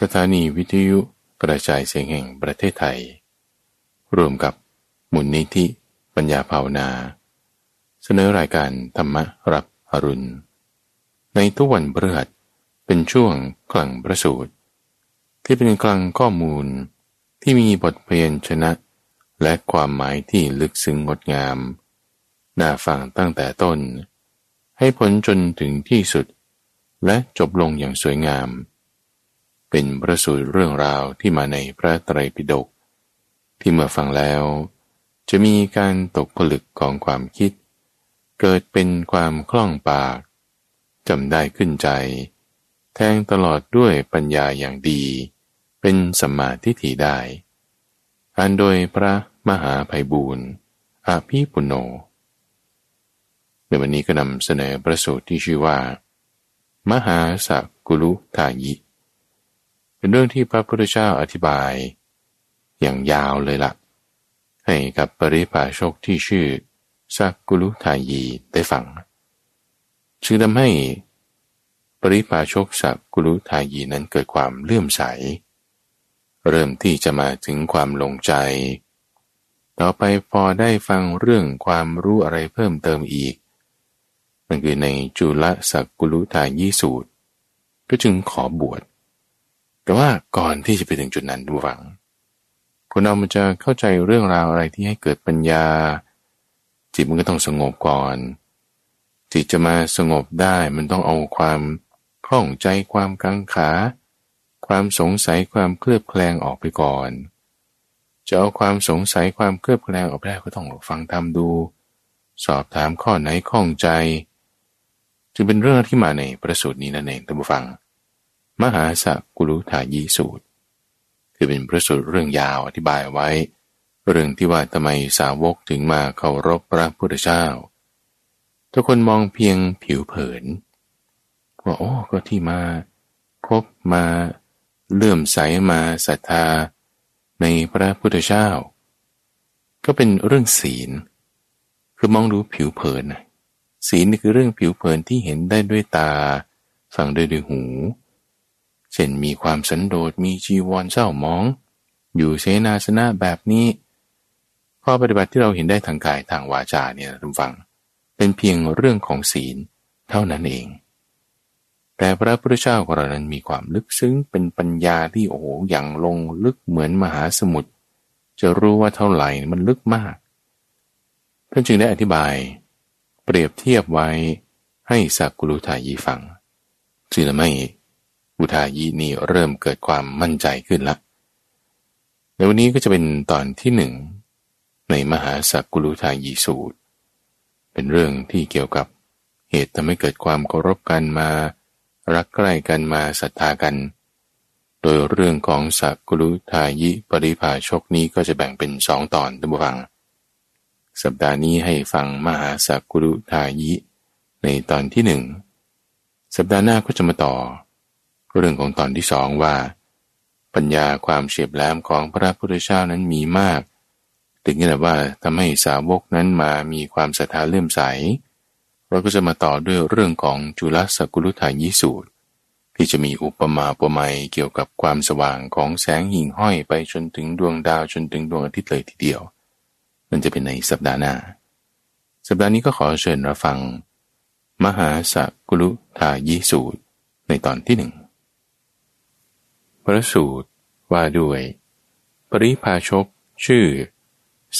สถานีวิทยุกระจายเสียงแห่งประเทศไทยร่วมกับมุนนิธิปัญญาภาวนา เสนอรายการธรรมรับอรุณ ในทุกวันเบือดเป็นช่วงกลังประสูตร ที่เป็นกลังข้อมูลที่มีบทเพลงชนะ และความหมายที่ลึกซึ้งงดงาม น่าฟังตั้งแต่ต้น ให้ผลจนถึงที่สุด และจบลงอย่างสวยงาม เป็นประสูตรเรื่องราวที่มาในพระไตรปิฎกที่เมื่อฟังแล้ว จะมีการตกผลึกของความคิด เกิดเป็นความคล่องปากจำได้ขึ้นใจ แทงตลอดด้วยปัญญาอย่างดี เป็นสัมมาทิฏฐิได้อ่านโดยพระมหาภัยบูรณ์อาภีปุโนในวันนี้ก็นำเสนอประสูตรที่ชื่อว่า มหาสักกุลุทายิ เป็นเรื่องที่พระพุทธเจ้าอธิบาย อย่างยาวเลยละ่ะ ให้กับปริพาชกที่ชื่อสักกุลุทายีได้ฟังชื่อทำให้ปริพาชกสักกุลุทายีนั้นเกิดความเลื่อมใส เริ่มที่จะมาถึงความลงใจ ต่อไปพอได้ฟังเรื่องความรู้อะไรเพิ่มเติมอีกมันคือในจุลสักกุลุทายีสูตร ก็จึงขอบวช แต่ว่าก่อนที่จะไปถึงจุดนั้นดูฟัง คนเรามันจะเข้าใจเรื่องราวอะไรที่ให้เกิดปัญญา จิตมันก็ต้องสงบก่อน จิตจะมาสงบได้มันต้องเอาความคล่องใจความกังขา ความสงสัยความเคลือบแคลงออกไปก่อน จะเอาความสงสัยความเคลือบแคลงออกได้ก็ต้องฟังทำดู สอบถามข้อไหนข้องใจ จึงเป็นเรื่องที่มาในประสูตรนี้นั่นเองท่านผู้ฟัง มหาสักุลุทายีสูตร คือเป็นพระสูตรเรื่องยาวอธิบายไว้ เรื่องที่ว่าทำไมสาวกถึงมาเคารพพระพุทธเจ้าทุกคนมองเพียงผิวเผินว่าโอ้ก็ที่มาพบมาเลื่อมใสมาศรัทธา ในพระพุทธเจ้า ก็เป็นเรื่องศีล คือมองดูผิวเผินศีลนี่คือเรื่องผิวเผินที่เห็นได้ด้วยตาฟังได้ด้วยหู เช่นมีความสันโดษมีจีวรเศร้ามอง อยู่เสนาสนะแบบนี้ ข้อปฏิบัติที่เราเห็นได้ทางกายทางวาจาเนี่ยทุกฝัง เป็นเพียงเรื่องของศีลเท่านั้นเอง แต่พระพุทธเจ้าของเรานั้นมีความลึกซึ้งเป็นปัญญาที่โอ้โหอย่างลงลึกเหมือนมหาสมุทรจะรู้ว่าเท่าไหร่มันลึกมากท่านจึงได้อธิบาย เปรียบเทียบไว้ให้สักกุลุทายีฟังจึงทำให้ อุทายีนี่เริ่มเกิดความมั่นใจขึ้นละในวันนี้ก็จะเป็นตอนที่หนึ่งในมหาสักกุลุทายีสูตร เป็นเรื่องที่เกี่ยวกับเหตุทำให้เกิดความเคารพกันมา รักใกล้กันมาศรัทธากัน โดยเรื่องของสักกุลุทายิปริภาชกนี้ก็จะแบ่งเป็นสองตอนทุกฟัง สัปดาห์นี้ให้ฟังมหาสักกุลุทายิในตอนที่หนึ่งสัปดาห์หน้าก็จะมาต่อ เรื่องของตอนที่สองว่า ปัญญาความเฉียบแหลมของพระพุทธเจ้านั้นมีมาก ถึงขนาดว่าทำให้สาวกนั้นมามีความศรัทธาเลื่อมใส เราก็จะมาต่อด้วยเรื่องของจุลสกุลุทายิสูตร ที่จะมีอุปมาอุปไมยเกี่ยวกับความสว่างของแสงหิ่งห้อยไปจนถึงดวงดาวจนถึงดวงอาทิตย์เลยทีเดียว มันจะเป็นในสัปดาห์หน้า สัปดาห์นี้ก็ขอเชิญรับฟัง มหาสกุลุทายิสูตร ในตอนที่หนึ่ง พระสูตรว่าด้วย ปริพาชกชื่อ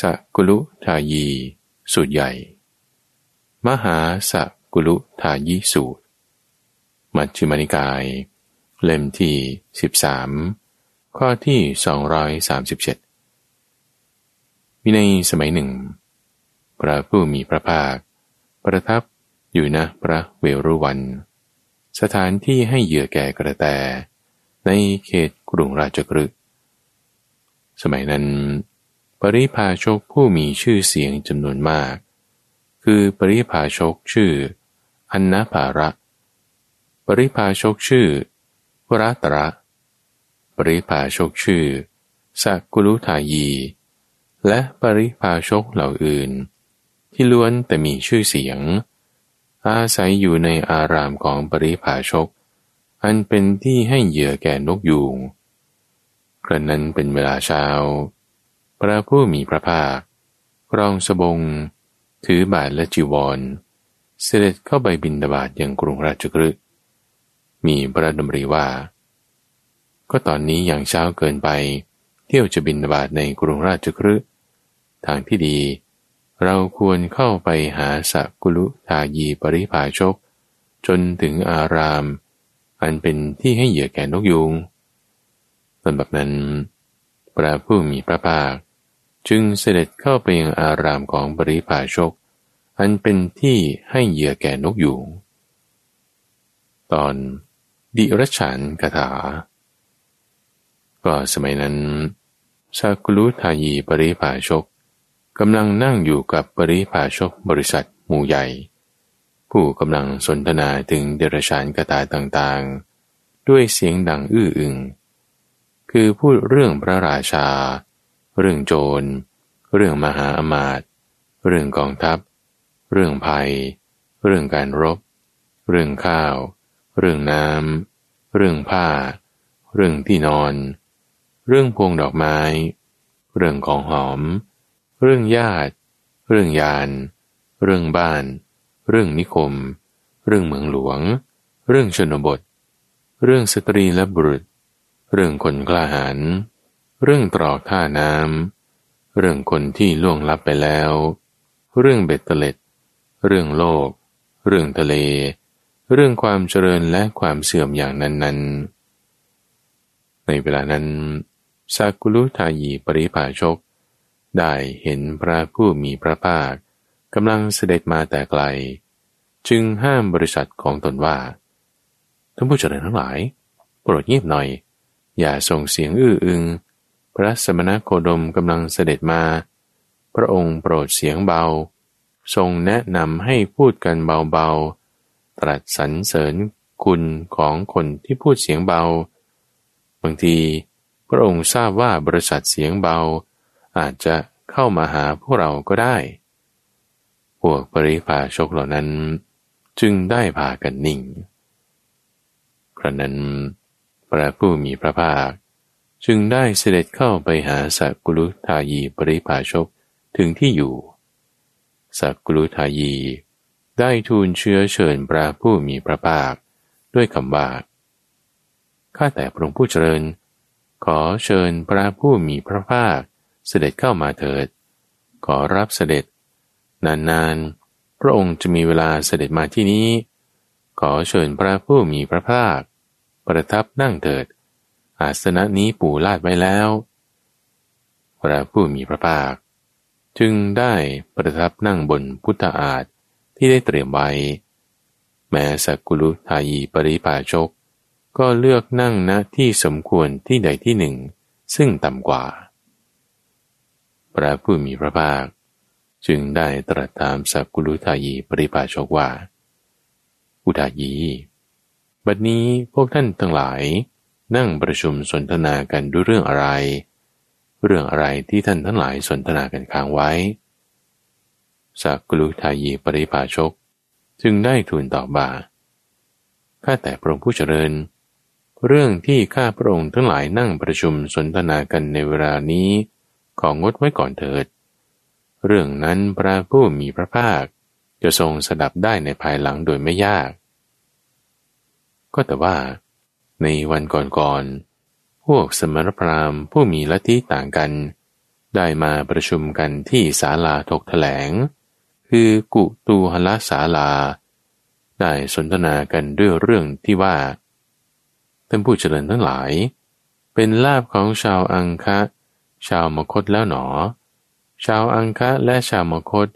สกุลุทายี สูตรใหญ่ มหาสกุลุทายีสูตร มัชฌิมานิกาย เล่มที่ 13 ข้อที่ 237 มีในสมัยหนึ่ง พระผู้มีพระภาค ประทับอยู่นะพระเวรุวัน สถานที่ให้เหยื่อแก่กระแต ในเขตกรุงราชกฤห์สมัยนั้น ปริพาชกผู้มีชื่อเสียงจำนวนมาก คือปริพาชกชื่อ อันนาภาระ ปริพาชกชื่อวรัตระ ปริพาชกชื่อสักุลุทายี และปริพาชกเหล่าอื่น ที่ล้วนแต่มีชื่อเสียง อาศัยอยู่ในอารามของปริพาชก อันเป็นที่ให้เหยื่อแก่นกยูงกระนั้นเป็นเวลาเช้า พระผู้มีพระภาคครองสบง ถือบาทและจีวร เสด็จเข้าไปบินดาบาตยังกรุงราชกฤห์มีพระดำริว่า ก็ตอนนี้อย่างเช้าเกินไป เที่ยวจะบินดาบาตในกรุงราชกฤห์ทางที่ดี เราควรเข้าไปหาสักุลุทายีปริภาชก จนถึงอาราม อันเป็นที่ให้เหยื่อแก่นกยูงตอนแบบนั้น พระผู้มีพระภาค จึงเสด็จเข้าไปยังอารามของปริภาชก อันเป็นที่ให้เหยื่อแก่นกยูงตอนดิรฉันคาถา ก็สมัยนั้นสากุลุทายีปริภาชกกำลังนั่งอยู่กับปริภาชกบริษัทหมู่ใหญ่ ผู้กำลังสนทนาถึงเดรชานกถาต่างๆ ด้วยเสียงดังอื้ออึง คือพูดเรื่องพระราชา เรื่องโจร เรื่องมหาอมาตย์เรื่องกองทัพ เรื่องภัย เรื่องการรบ เรื่องข้าว เรื่องน้ำ เรื่องผ้า เรื่องที่นอน เรื่องพวงดอกไม้ เรื่องของหอม เรื่องญาติ เรื่องยาน เรื่องบ้าน เรื่องนิคม เรื่องเมืองหลวง เรื่องชนบท เรื่องสตรีและบุรุษ เรื่องคนกล้าหาญเรื่องตรอกท่าน้ำเรื่องคนที่ล่วงลับไปแล้ว เรื่องเบ็ดเตล็ด เรื่องโลก เรื่องทะเล เรื่องความเจริญและความเสื่อมอย่างนั้นๆ ในเวลานั้นสากุลุทายีปริภาชก ได้เห็นพระผู้มีพระภาค กำลังเสด็จมาแต่ไกล จึงห้ามบริษัทของตนว่าท่านผู้เจริญทั้งหลาย โปรดเงียบหน่อย อย่าส่งเสียงอื้ออึง พระสมณโคดมกำลังเสด็จมา พระองค์โปรดเสียงเบา ทรงแนะนำให้พูดกันเบาๆ ตรัสสรรเสริญคุณของคนที่พูดเสียงเบา บางทีพระองค์ทราบว่าบริษัทเสียงเบา อาจจะเข้ามาหาพวกเราก็ได้ วกปริพาชกเหล่านั้น จึงได้พากันนิ่ง ครั้นั้น พระผู้มีพระภาค จึงได้เสด็จเข้าไปหาสักกุลุทายีปริพาชกถึงที่อยู่ สักกุลุทายี ได้ทูลเชื้อเชิญพระผู้มีพระภาคด้วยคำว่าข้าแต่พระองค์ผู้เจริญ ขอเชิญพระผู้มีพระภาคเสด็จเข้ามาเถิด ขอรับเสด็จ นานๆพระองค์จะมีเวลาเสด็จมาที่นี้ ขอเชิญพระผู้มีพระภาค ประทับนั่งเถิด อาสนะนี้ปู่ลาดไว้แล้ว พระผู้มีพระภาค จึงได้ประทับนั่งบนพุทธอาฏที่ได้เตรียมไว้ แม้สักกุลุทายีปริภาชก ก็เลือกนั่งณที่สมควรที่ใดที่หนึ่ง ซึ่งต่ำกว่า พระผู้มีพระภาค จึงได้ตรัสถามสักกุลุทายีปริภาชกว่า อุทายี บัดนี้พวกท่านทั้งหลาย นั่งประชุมสนทนากันด้วยเรื่องอะไร เรื่องอะไรที่ท่านทั้งหลายสนทนากันค้างไว้สักกุลุทายีปริภาชก จึงได้ทูลตอบว่าข้าแต่พระองค์ผู้เจริญ เรื่องที่ข้าพระองค์ทั้งหลายนั่งประชุมสนทนากันในเวลานี้ของงดไว้ก่อนเถิด เรื่องนั้นพระผู้มีพระภาคจะทรงสดับได้ในภายหลังโดยไม่ยาก ก็แต่ว่า ในวันก่อนๆ พวกสมรพราหมณ์ผู้มีลัทธิต่างกัน ได้มาประชุมกันที่ศาลาถกแถลง คือกุตูหละศาลา ได้สนทนากันด้วยเรื่องที่ว่าท่านผู้เจริญทั้งหลาย เป็นลาบของชาวอังคะ ชาวมคตแล้วหนอ ชาวอังคะและชาวมคต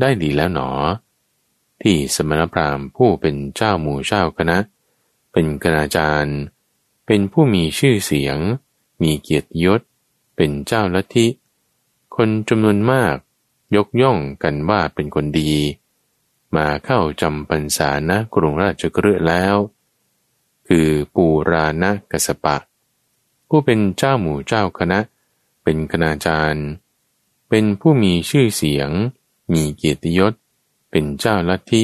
ได้ดีแล้วหนอ ที่สมณพราหมณ์ผู้เป็นเจ้าหมู่เจ้าคณะ เป็นกณาจารย์ เป็นผู้มีชื่อเสียง มีเกียรติยศ เป็นเจ้าลัทธิ คนจำนวนมากยกย่องกันว่าเป็นคนดี มาเข้าจำพรรษาณกรุงราชกฤห์แล้ว คือปูราณกสปะ ผู้เป็นเจ้าหมู่เจ้าคณะ เป็นคณาจารย์ เป็นผู้มีชื่อเสียง มีเกียรติยศ เป็นเจ้าลัทธิ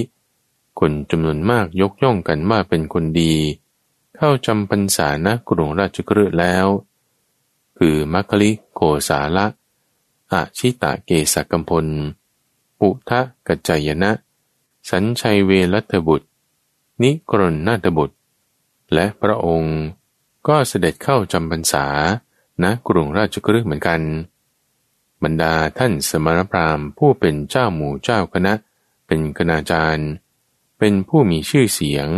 คนจำนวนมากยกย่องกันว่าเป็นคนดี เข้าจำพรรษาณกรุงราชกฤห์แล้ว คือมัคคลิโกสาละอาชิตะเกสกัมพล ปุทะกัจจยนะ สัญชัยเวรัตบุตร นิกรณนาถบุตร และพระองค์ก็เสด็จเข้าจำพรรษาณกรุงราชกฤห์เหมือนกัน บรรดาท่านสมณพราหมณ์ผู้เป็นเจ้าหมู่เจ้าคณะ เป็นคณาจารย์ เป็นผู้มีชื่อเสียง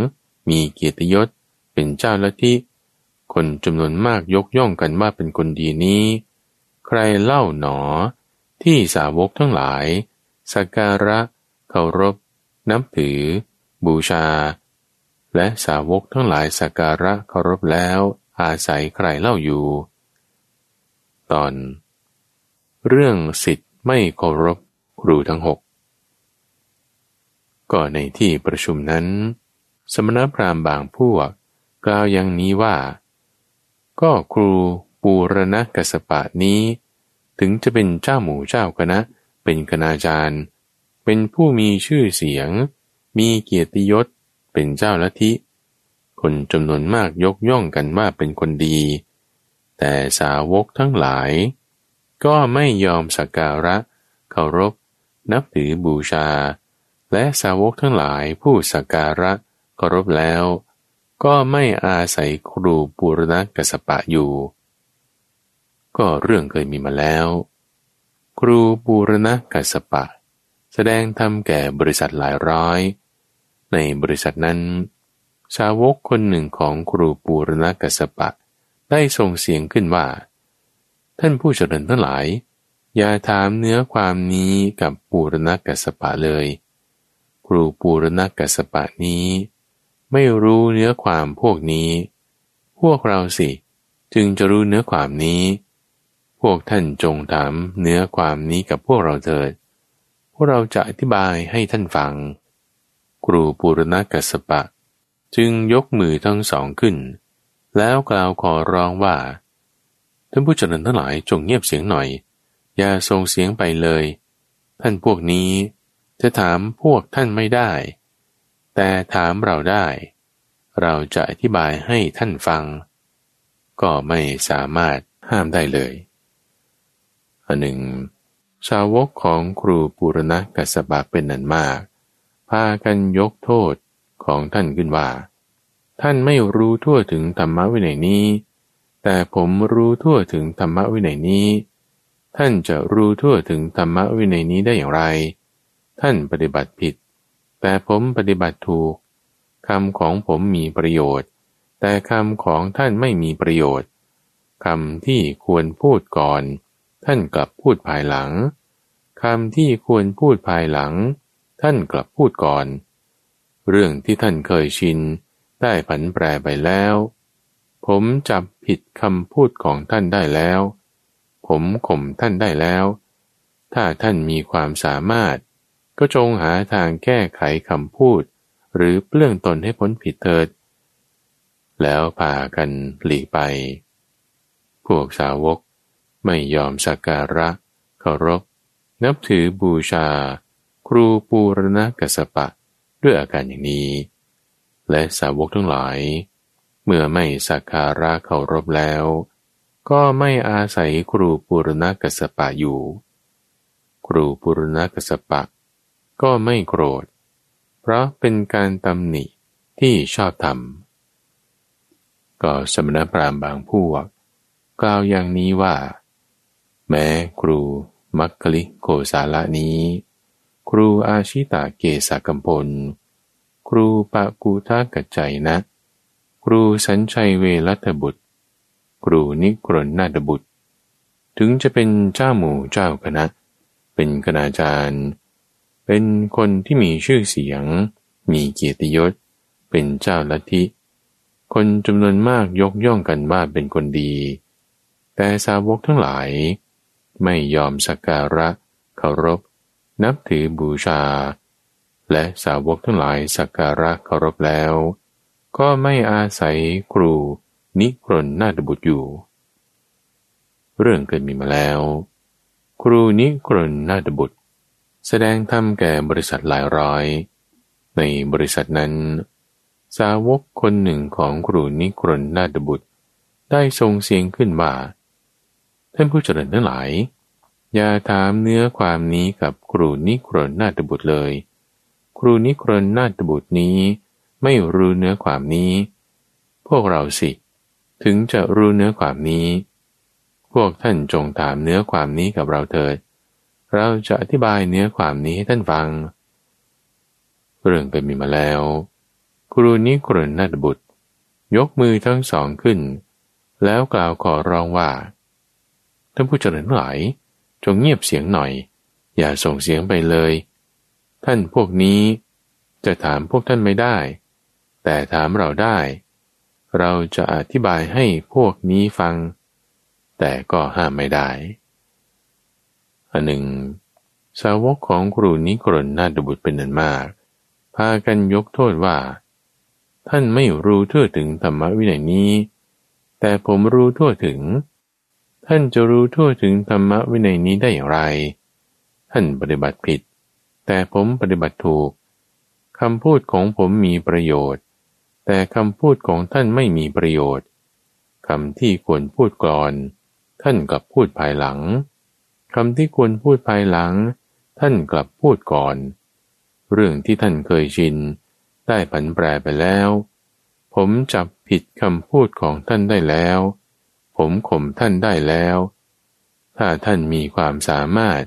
มีเกียรติยศ เป็นเจ้าละที่คนจำนวนมากยกย่องกันว่าเป็นคนดีนี้ ใครเล่าหนอ ที่สาวกทั้งหลายสักการะ เคารพ นับถือ บูชา และสาวกทั้งหลายสักการะเคารพแล้ว อาศัยใครเล่าอยู่ ตอน เรื่องสิทธิ์ไม่เคารพครูทั้งหกก็ในที่ประชุมนั้น สมณพราหมณ์บางพวกกล่าวอย่างนี้ว่า ก็ครูปูรณกัสปะนี้ ถึงจะเป็นเจ้าหมู่เจ้าคณะ เป็นคณาจารย์ เป็นผู้มีชื่อเสียง มีเกียรติยศ เป็นเจ้าละทิคนจำนวนมากยกย่องกันว่าเป็นคนดี แต่สาวกทั้งหลาย ก็ไม่ยอมสักการะ เคารพ นับถือบูชา และสาวกทั้งหลายผู้สักการะเคารพแล้ว ก็ไม่อาศัยครูปุรณกัสปะอยู่ ก็เรื่องเคยมีมาแล้ว ครูปูรณกัสปะ แสดงทำแก่บริษัทหลายร้อย ในบริษัทนั้น สาวกคนหนึ่งของครูปูรณกัสปะ ได้ส่งเสียงขึ้นว่า ท่านผู้เจริญทั้งหลาย อย่าถามเนื้อความนี้กับปูรณกัสปะเลย ครูปูรณกัสปะนี้ ไม่รู้เนื้อความพวกนี้ พวกเราสิ จึงจะรู้เนื้อความนี้ พวกท่านจงถามเนื้อความนี้กับพวกเราเถิด พวกเราจะอธิบายให้ท่านฟัง ครูปูรณกัสปะ จึงยกมือทั้งสองขึ้น แล้วกล่าวขอร้องว่า ท่านผู้เจริญทั้งหลายจงเงียบเสียงหน่อย อย่าส่งเสียงไปเลย ท่านพวกนี้จะถามพวกท่านไม่ได้ แต่ถามเราได้ เราจะอธิบายให้ท่านฟัง ก็ไม่สามารถห้ามได้เลยอันหนึ่งชาวกของครูปุรณะกัสบะเป็นนันมาก พากันยกโทษของท่านขึ้นว่า ท่านไม่รู้ทั่วถึงธรรมะวินัยนี้ แต่ผมรู้ทั่วถึงธรรมวินัยนี้ ท่านจะรู้ทั่วถึงธรรมวินัยนี้ได้อย่างไร ท่านปฏิบัติผิด แต่ผมปฏิบัติถูกคำของผมมีประโยชน์ แต่คำของท่านไม่มีประโยชน์คำที่ควรพูดก่อน ท่านกลับพูดภายหลังคำที่ควรพูดภายหลัง ท่านกลับพูดก่อน เรื่องที่ท่านเคยชิน ได้ผันแปรไปแล้ว ผมจับ ผิดคำพูดของท่านได้แล้ว ผมข่มท่านได้แล้ว ถ้าท่านมีความสามารถ ก็จงหาทางแก้ไขคำพูด หรือเปลื้องตนให้พ้นผิดเถิด แล้วพากันหลีกไป พวกสาวกไม่ยอมสักการะเคารพ นับถือบูชา ครูปูรณกัสปะด้วยอาการอย่างนี้ และสาวกทั้งหลาย เมื่อไม่สักการะเคารพแล้ว ก็ไม่อาศัยครูปุรณกัสปะอยู่ ครูปุรณกัสปะ ก็ไม่โกรธ เพราะเป็นการตำหนิที่ชอบทำก็สมณพราหมณ์บางพวก กล่าวอย่างนี้ว่า แม้ครูมัคคลิโกสาละนี้ ครูอาชิตาเกษกัมพล ครูปะกูทากัจใจนะ ครูสัญชัยเวรัตบุตร ครูนิกรณนาฏบุตร ถึงจะเป็นเจ้าหมู่เจ้าคณะ เป็นคณาจารย์ เป็นคนที่มีชื่อเสียง มีเกียรติยศ เป็นเจ้าลัทธิ คนจำนวนมากยกย่องกันว่าเป็นคนดี แต่สาวกทั้งหลาย ไม่ยอมสักการะเคารพ นับถือบูชา และสาวกทั้งหลายสักการะเคารพแล้ว ก็ไม่อาศัยครูนิกรนนาฏบุตรอยู่ เรื่องเกิดมีมาแล้ว ครูนิกรนนาฏบุตร แสดงธรรมแก่บริษัทหลายร้อย ในบริษัทนั้น สาวกคนหนึ่งของครูนิครนนาฏบุตร ได้ทรงเสียงขึ้นว่าท่านผู้เจริญทั้งหลาย อย่าถามเนื้อความนี้กับครูนิครนนาฏบุตรเลย ครูนิครนนาฏบุตรนี้ ไม่รู้เนื้อความนี้ พวกเราสิ ถึงจะรู้เนื้อความนี้ พวกท่านจงถามเนื้อความนี้กับเราเถิด เราจะอธิบายเนื้อความนี้ให้ท่านฟัง เรื่องเป็นมีมาแล้ว ครูนิครนนาฏบุตร ยกมือทั้งสองขึ้น แล้วกล่าวขอร้องว่า ท่านผู้เจริญหลาย จงเงียบเสียงหน่อย อย่าส่งเสียงไปเลย ท่านพวกนี้จะถามพวกท่านไม่ได้ แต่ถามเราได้ เราจะอธิบายให้พวกนี้ฟัง แต่ก็ห้ามไม่ได้อันหนึ่ง สาวกของครูนิครนนาฏบุตรเป็นนันมาก พากันยกโทษว่า ท่านไม่รู้ทั่วถึงธรรมวินัยนี้ แต่ผมรู้ทั่วถึง ท่านจะรู้ทั่วถึงธรรมวินัยนี้ได้อย่างไร ท่านปฏิบัติผิด แต่ผมปฏิบัติถูกคำพูดของผมมีประโยชน์ แต่คำพูดของท่านไม่มีประโยชน์คำที่ควรพูดก่อน ท่านกลับพูดภายหลังคำที่ควรพูดภายหลัง ท่านกลับพูดก่อน เรื่องที่ท่านเคยชิน ได้ผันแปรไปแล้ว ผมจับผิดคำพูดของท่านได้แล้ว ผมข่มท่านได้แล้ว ถ้าท่านมีความสามารถ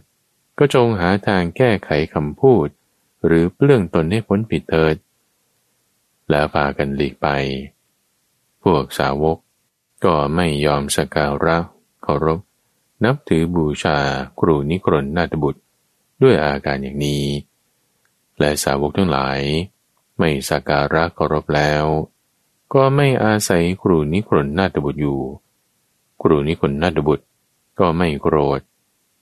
ก็จงหาทางแก้ไขคำพูด หรือเปลื้องตนให้พ้นผิดเถิด แล้วพากันหลีกไป พวกสาวกก็ไม่ยอมสการะเคารพ นับถือบูชาครูนิครนนาตบุตรด้วยอาการอย่างนี้ และสาวกทั้งหลาย ไม่สักการะเคารพแล้ว ก็ไม่อาศัยครูนิครนนาตบุตรอยู่ ครูนิครนนาตบุตรก็ไม่โกรธ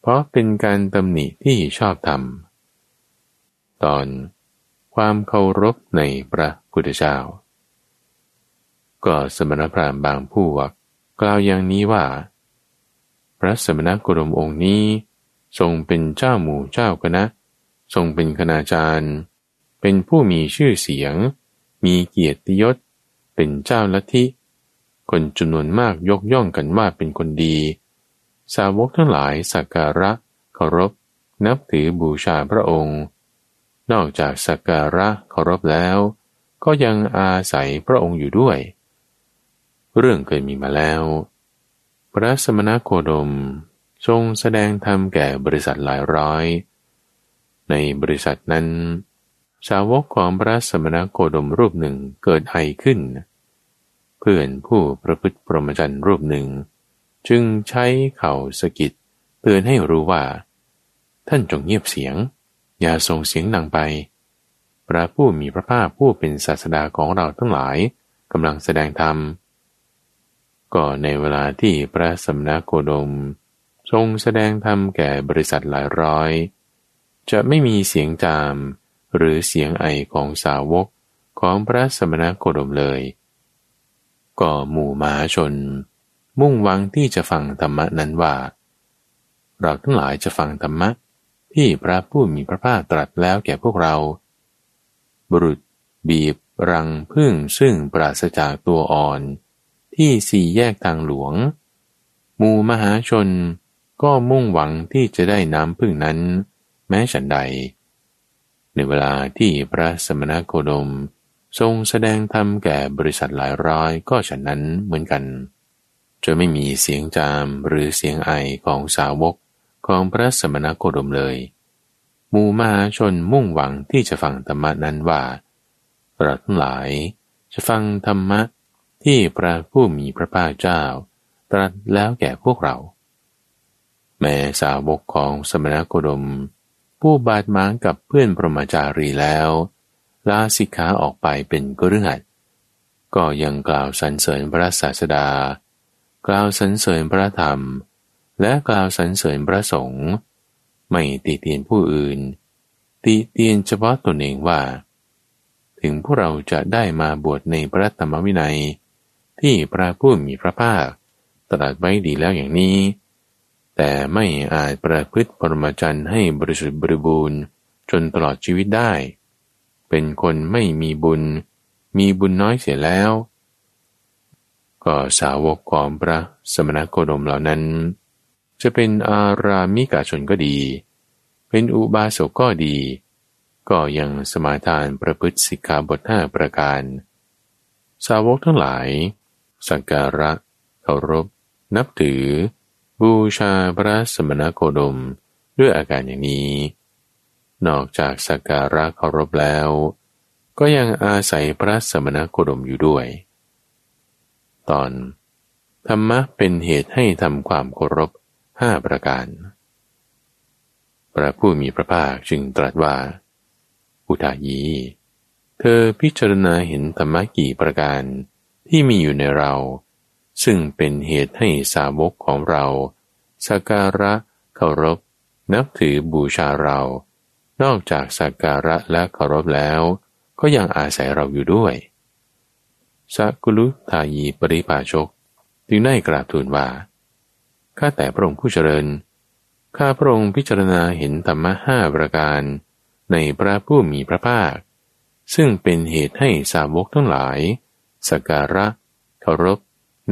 เพราะเป็นการตำหนิที่ชอบธรรมตอน ความเคารพในพระพุทธเจ้า ก็สมณพราหมณ์บางผู้วกล่าวอย่างนี้ว่า พระสมณโคดมองค์นี้ ทรงเป็นเจ้าหมู่เจ้าคณะ ทรงเป็นคณาจารย์ เป็นผู้มีชื่อเสียง มีเกียรติยศ เป็นเจ้าลัทธิ คนจำนวนมากยกย่องกันว่าเป็นคนดี สาวกทั้งหลายสักการะเคารพ นับถือบูชาพระองค์ นอกจากสักการะเคารพแล้ว ก็ยังอาศัยพระองค์อยู่ด้วย เรื่องเคยมีมาแล้ว พระสมณโคดมทรงแสดงธรรมแก่บริษัทหลายร้อย ในบริษัทนั้น สาวกของพระสมณโคดมรูปหนึ่งเกิดไอขึ้น เพื่อนผู้ประพฤติปรมจันทร์รูปหนึ่ง จึงใช้เข่าสกิดเตือนให้รู้ว่า ท่านจงเงียบเสียง อย่าส่งเสียงดังไป พระผู้มีพระภาคผู้เป็นศาสดาของเราทั้งหลายกำลังแสดงธรรม ก็ในเวลาที่พระสมณโคดม ทรงแสดงธรรมแก่บริษัทหลายร้อย จะไม่มีเสียงจาม หรือเสียงไอของสาวกของพระสมณโคดมเลย ก็หมู่มหาชน มุ่งหวังที่จะฟังธรรมนั้นว่า เราทั้งหลายจะฟังธรรมะ ที่พระผู้มีพระภาคตรัสแล้วแก่พวกเรา บุรุษบีบรังพึ่งซึ่งปราศจากตัวอ่อน ที่สี่แยกทางหลวง มูมหาชนก็มุ่งหวังที่จะได้น้ำพึ่งนั้น แม้ฉันใด ในเวลาที่พระสมณโคดม ทรงแสดงธรรมแก่บริษัทหลายร้อยก็ฉันนั้นเหมือนกัน จะไม่มีเสียงจามหรือเสียงไอของสาวก ของพระสมณโคดมเลยหมู่มหาชนมุ่งหวังที่จะฟังธรรมนั้นว่าเราทั้งหลายจะฟังธรรมะที่พระผู้มีพระภาคเจ้า ตรัสแล้วแก่พวกเรา แม้สาวกของสมณโคดม ผู้บาดหมางกับเพื่อนปรมาจารีแล้วลาสิกขาออกไปเป็นกฤหัสก็ยังกล่าวสรรเสริญพระศาสดา กล่าวสรรเสริญพระธรรม และกล่าวสรรเสริญพระสงฆ์ไม่ตีเตียนผู้อื่น ตีเตียนเฉพาะตนเองว่า ถึงพวกเราจะได้มาบวชในพระธรรมวินัย ที่พระผู้มีพระภาคตรัสไว้ดีแล้วอย่างนี้ แต่ไม่อาจประพฤติปรมาจันให้บริสุทธิ์บริบูรณ์จนตลอดชีวิตได้ เป็นคนไม่มีบุญ มีบุญน้อยเสียแล้ว ก็สาวกของพระสมณโคดมเหล่านั้น จะเป็นอารามิกาชนก็ดี เป็นอุบาสกก็ดี ก็ยังสมาทานประพฤติสิกขาบทห้าประการ สาวกทั้งหลาย สักการะเคารพ นับถือ บูชาพระสมณโคดมด้วยอาการอย่างนี้ นอกจากสักการะเคารพแล้ว ก็ยังอาศัยพระสมณโคดมอยู่ด้วย ตอน ธรรมะเป็นเหตุให้ทำความเคารพ ห้าประการ พระผู้มีพระภาคจึงตรัสว่า อุทายี เธอพิจารณาเห็นธรรมะกี่ประการที่มีอยู่ในเรา ซึ่งเป็นเหตุให้สาวกของเราสักการะเคารพ นับถือบูชาเรา นอกจากสักการะและเคารพแล้ว ก็ยังอาศัยเราอยู่ด้วยสักุลุทายีปริภาชกจึงได้กราบทูลว่า ข้าแต่พระองค์ผู้เจริญ ข้าพระองค์พิจารณาเห็นธรรมะห้าประการในพระผู้มีพระภาค ซึ่งเป็นเหตุให้สาวกทั้งหลาย สักการะ เคารพ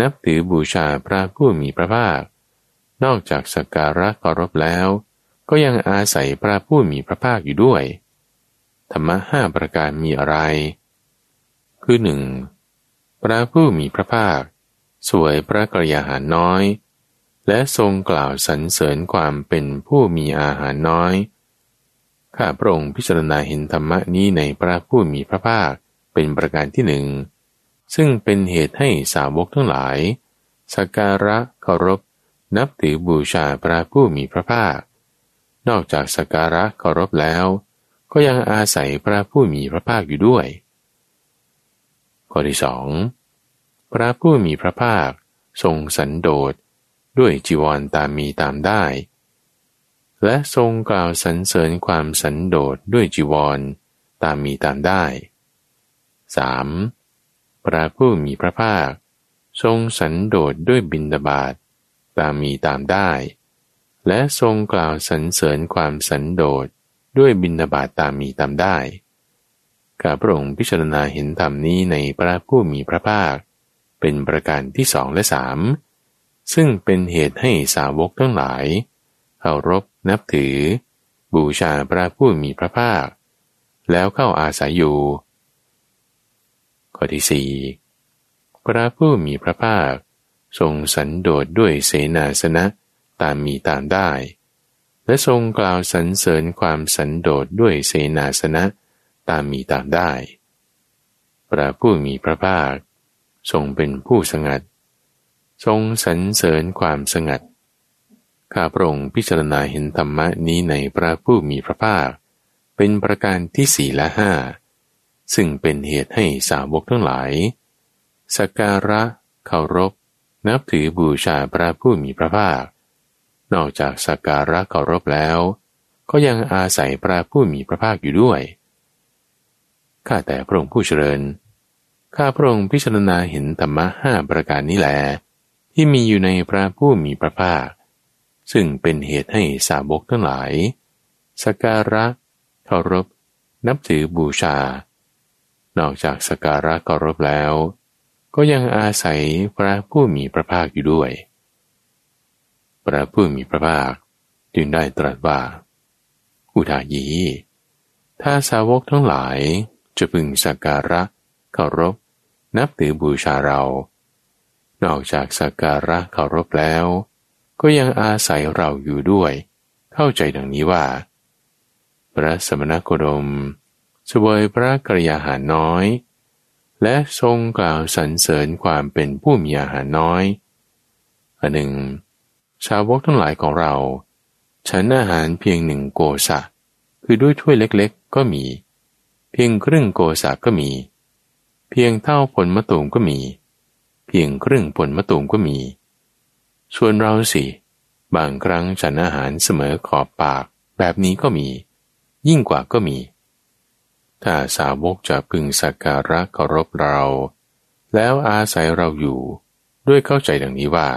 นับถือบูชาพระผู้มีพระภาค นอกจากสักการะเคารพแล้ว ก็ยังอาศัยพระผู้มีพระภาคอยู่ด้วย ธรรมะห้าประการมีอะไร คือหนึ่งพระผู้มีพระภาค สวยพระกรยาหารน้อย และทรงกล่าวสรรเสริญความเป็นผู้มีอาหารน้อย ข้าพระองค์พิจารณาเห็นธรรมะนี้ในพระผู้มีพระภาคเป็นประการที่หนึ่ง ซึ่งเป็นเหตุให้สาวกทั้งหลาย สักการะเคารพ นับถือบูชาพระผู้มีพระภาค นอกจากสักการะเคารพแล้ว ก็ยังอาศัยพระผู้มีพระภาคอยู่ด้วย ข้อที่สองพระผู้มีพระภาคทรงสันโดษ ด้วยจีวรตามมีตามได้ และทรงกล่าวสรรเสริญความสันโดษด้วยจีวรตามมีตามได้ 3. พระผู้มีพระภาค ทรงสันโดษด้วยบินดาบาตตามมีตามได้ และทรงกล่าวสรรเสริญความสันโดษด้วยบินาบาตตามมีตามได้ข้าพระองค์พิจารณาเห็นธรรมนี้ในพระผู้มีพระภาค เป็นประการที่สองและสาม ซึ่งเป็นเหตุให้สาวกทั้งหลายเคารพนับถือ บูชาพระผู้มีพระภาค แล้วเข้าอาศัยอยู่ข้อที่สี่พระผู้มีพระภาค ทรงสันโดษด้วยเสนาสนะตามมีตามได้ และทรงกล่าวสรรเสริญความสันโดษด้วยเสนาสนะตามมีตามได้ พระผู้มีพระภาค ทรงเป็นผู้สงัด ทรงสรรเสริญความสงัด ข้าพระองค์พิจารณาเห็นธรรมะนี้ในพระผู้มีพระภาค เป็นประการที่สี่และห้า ซึ่งเป็นเหตุให้สาวกทั้งหลาย สักการะเคารพ นับถือบูชาพระผู้มีพระภาค นอกจากสักการะเคารพแล้ว ก็ยังอาศัยพระผู้มีพระภาคอยู่ด้วย ข้าแต่พระองค์ผู้เจริญ ข้าพระองค์พิจารณาเห็นธรรมะห้าประการนี้แหล ที่มีอยู่ในพระผู้มีพระภาค ซึ่งเป็นเหตุให้สาวกทั้งหลาย สักการะเคารพ นับถือบูชา นอกจากสักการะเคารพแล้ว ก็ยังอาศัยพระผู้มีพระภาคอยู่ด้วย พระผู้มีพระภาคจึงได้ตรัสว่า อุทายี ถ้าสาวกทั้งหลายจะพึงสักการะเคารพ นับถือบูชาเรา นอกจากสักการะเคารพแล้ว ก็ยังอาศัยเราอยู่ด้วย เข้าใจดังนี้ว่า พระสมณโคดมสวยพระกริยาหารน้อย และทรงกล่าวสรรเสริญความเป็นผู้มีอาหารน้อยอันหนึ่ง ชาวกทั้งหลายของเรา ฉันอาหารเพียงหนึ่งโกสะ คือด้วยถ้วยเล็กๆ ก็มี เพียงครึ่งโกสะก็มี เพียงเท่าผลมะตูมก็มี พียงครึ่งผลมะตูมก็มี ส่วนเราสิ บางครั้งฉันอาหารเสมอขอบปากแบบนี้ก็มี ยิ่งกว่าก็มี ถ้าสาวกจะพึงสักการะเคารพเรา แล้วอาศัยเราอยู่ด้วยเข้าใจดังนี้ว่า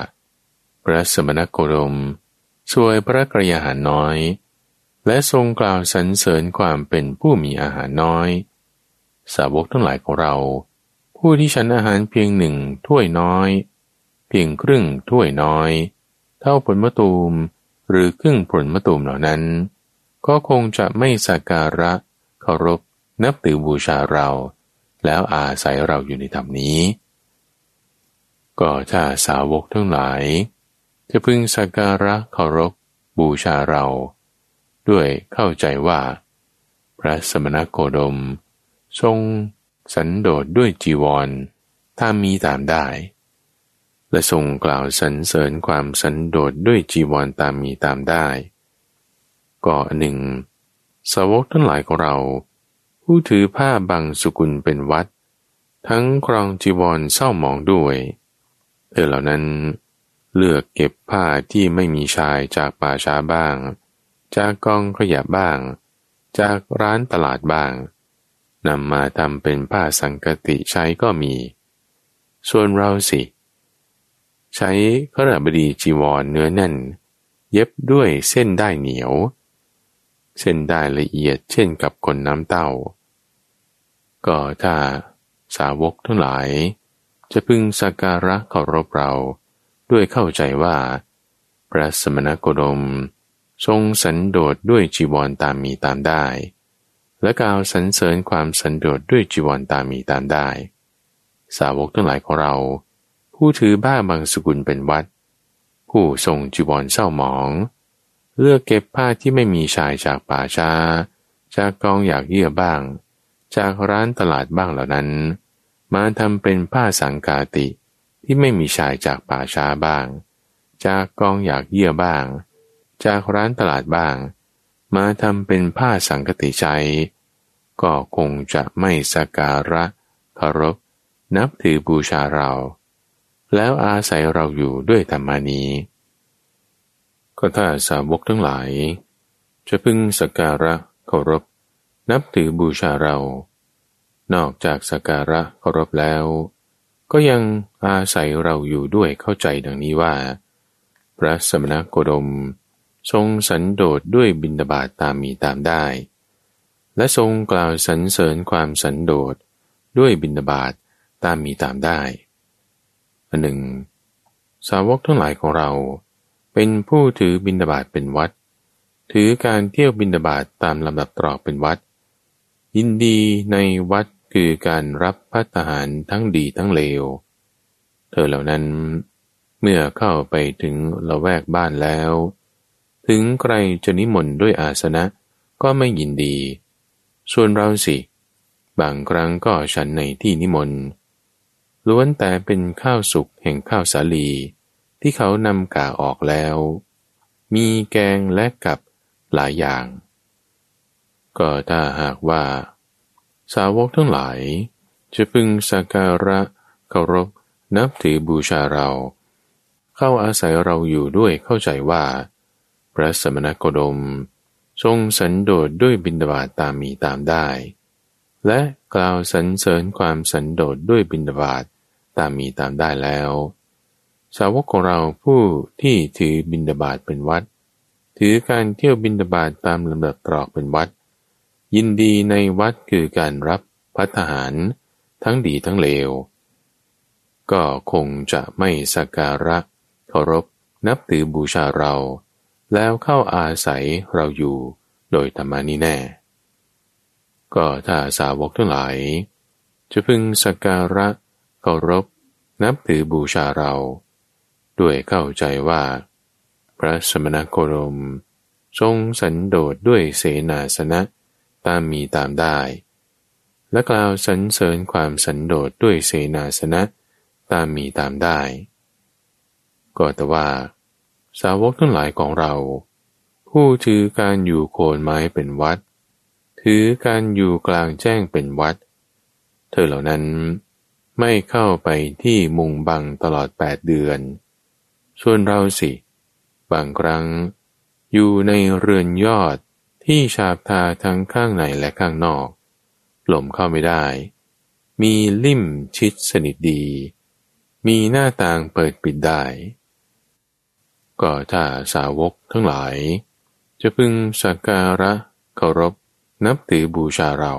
พระสมณโคดมสวยพระกระยาหารน้อย และทรงกล่าวสรรเสริญความเป็นผู้มีอาหารน้อย สาวกทั้งหลายของเรา ผู้ที่ฉันอาหารเพียงหนึ่งถ้วยน้อย เพียงครึ่งถ้วยน้อย เท่าผลมะตูมหรือครึ่งผลมะตูมเหล่านั้น ก็คงจะไม่สักการะเคารพนับถือบูชาเรา แล้วอาศัยเราอยู่ในธรรมนี้ ก็ถ้าสาวกทั้งหลาย จะพึงสักการะเคารพบูชาเรา ด้วยเข้าใจว่า พระสมณโคดม ทรง สันโดษด้วยจีวร ถ้ามีตามได้ และทรงกล่าวสรรเสริญความสันโดษด้วยจีวรตามมีตามได้ ก็หนึ่ง สาวกทั้งหลายของเรา ผู้ถือผ้าบางสุกุลเป็นวัด ทั้งครองจีวรเศร้าหมองด้วย เธอเหล่านั้นเลือกเก็บผ้าที่ไม่มีชายจากป่าช้าบ้าง จากกองขยะบ้าง จากร้านตลาดบ้าง นำมาทำเป็นผ้าสังกติใช้ก็มี ส่วนเราสิ ใช้ขรบดีจีวรเนื้อแน่น เย็บด้วยเส้นได้เหนียว เส้นได้ละเอียดเช่นกับคนน้ำเต้า ก็ถ้าสาวกทั้งหลาย จะพึงสักการะเคารพเรา ด้วยเข้าใจว่า พระสมณโคดม ทรงสันโดษด้วยจีวรตามมีตามได้ และกล่าวสรรเสริญความสันโดษด้วยจีวรตามีตามได้ สาวกทั้งหลายของเรา ผู้ถือบ้าบางสกุลเป็นวัด ผู้ทรงจีวรเศร้าหมอง เลือกเก็บผ้าที่ไม่มีชายจากป่าชา จากกองอยากเยื่อบ้าง จากร้านตลาดบ้างเหล่านั้น มาทำเป็นผ้าสังกาติที่ไม่มีชายจากป่าช้าบ้าง จากกองอยากเยื่อบ้าง จากร้านตลาดบ้าง มาทำเป็นผ้าสังกติใจ ก็คงจะไม่สการะเคารพนับถือบูชาเรา แล้วอาศัยเราอยู่ด้วยธรรมานี้ ก็ถ้าสาวกทั้งหลาย จะพึงสการะเคารพ นับถือบูชาเรา นอกจากสการะเคารพแล้ว ก็ยังอาศัยเราอยู่ด้วยเข้าใจดังนี้ว่า พระสมณโคดม ทรงสันโดษด้วยบินดาบาตตามมีตามได้ และทรงกล่าวสรรเสริญความสันโดษด้วยบินดาบาตตามมีตามได้อันหนึ่ง สาวกทั้งหลายของเรา เป็นผู้ถือบินดาบาตเป็นวัด ถือการเที่ยวบินดาบาตตามลำดับตรอกเป็นวัด ยินดีในวัดคือการรับพัฒหารทั้งดีทั้งเลว เธอเหล่านั้นเมื่อเข้าไปถึงละแวกบ้านแล้ว ถึงใครจะนิมนต์ด้วยอาสนะก็ไม่ยินดี ส่วนเราสิ บางครั้งก็ฉันในที่นิมนต์ล้วนแต่เป็นข้าวสุกแห่งข้าวสาลี ที่เขานำกาออกแล้ว มีแกงและกับหลายอย่าง ก็ถ้าหากว่า สาวกทั้งหลาย จะพึงสักการะเคารพนับถือบูชาเรา เข้าอาศัยเราอยู่ด้วยเข้าใจว่า พระสมณโคดม ทรงสันโดษด้วยบินดาบาตตามมีตามได้ และกล่าวสรรเสริญความสันโดษด้วยบินดาบาตตามมีตามได้แล้ว สาวกของเราผู้ที่ถือบินดาบาตเป็นวัด ถือการเที่ยวบินดาบาตตามลำดับตรอกเป็นวัด ยินดีในวัดคือการรับพัฒหารทั้งดีทั้งเลว ก็คงจะไม่สักการะเคารพนับถือบูชาเรา แล้วเข้าอาศัยเราอยู่โดยธรรมานี้แน่ ก็ถ้าสาวกทั้งหลาย จะพึงสักการะเคารพ นับถือบูชาเรา ด้วยเข้าใจว่า พระสมณโคดมทรงสันโดษด้วยเสนาสนะตามมีตามได้ และกล่าวสรรเสริญความสันโดษด้วยเสนาสนะตามมีตามได้ ก็แต่ว่า สาวกทั้งหลายของเรา ผู้ถือการอยู่โคนไม้เป็นวัด ถือการอยู่กลางแจ้งเป็นวัด เธอเหล่านั้นไม่เข้าไปที่มุงบังตลอดแปดเดือน ส่วนเราสิ บางครั้ง อยู่ในเรือนยอดที่ฉาบทาทั้งข้างในและข้างนอกลมเข้าไม่ได้ มีลิ่มชิดสนิทดี มีหน้าต่างเปิดปิดได้ ก็ถ้าสาวกทั้งหลาย จะพึงสักการะเคารพ นับถือบูชาเรา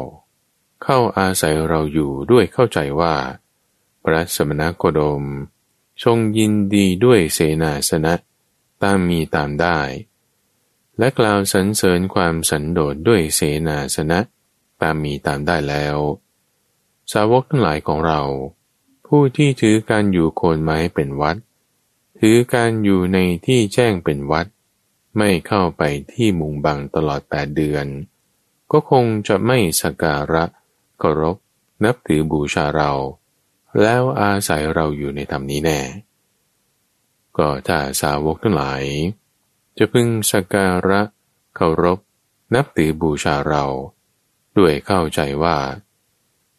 เข้าอาศัยเราอยู่ด้วยเข้าใจว่า พระสมณโคดม ทรงยินดีด้วยเสนาสนะตามมีตามได้ และกล่าวสรรเสริญความสันโดษด้วยเสนาสนะตามมีตามได้แล้ว สาวกทั้งหลายของเรา ผู้ที่ถือการอยู่โคนไม้เป็นวัด ถือการอยู่ในที่แจ้งเป็นวัด ไม่เข้าไปที่มุงบังตลอดแปดเดือน ก็คงจะไม่สักการะเคารพนับถือบูชาเรา แล้วอาศัยเราอยู่ในธรรมนี้แน่ ก็ถ้าสาวกทั้งหลาย จะพึงสักการะเคารพนับถือบูชาเรา ด้วยเข้าใจว่า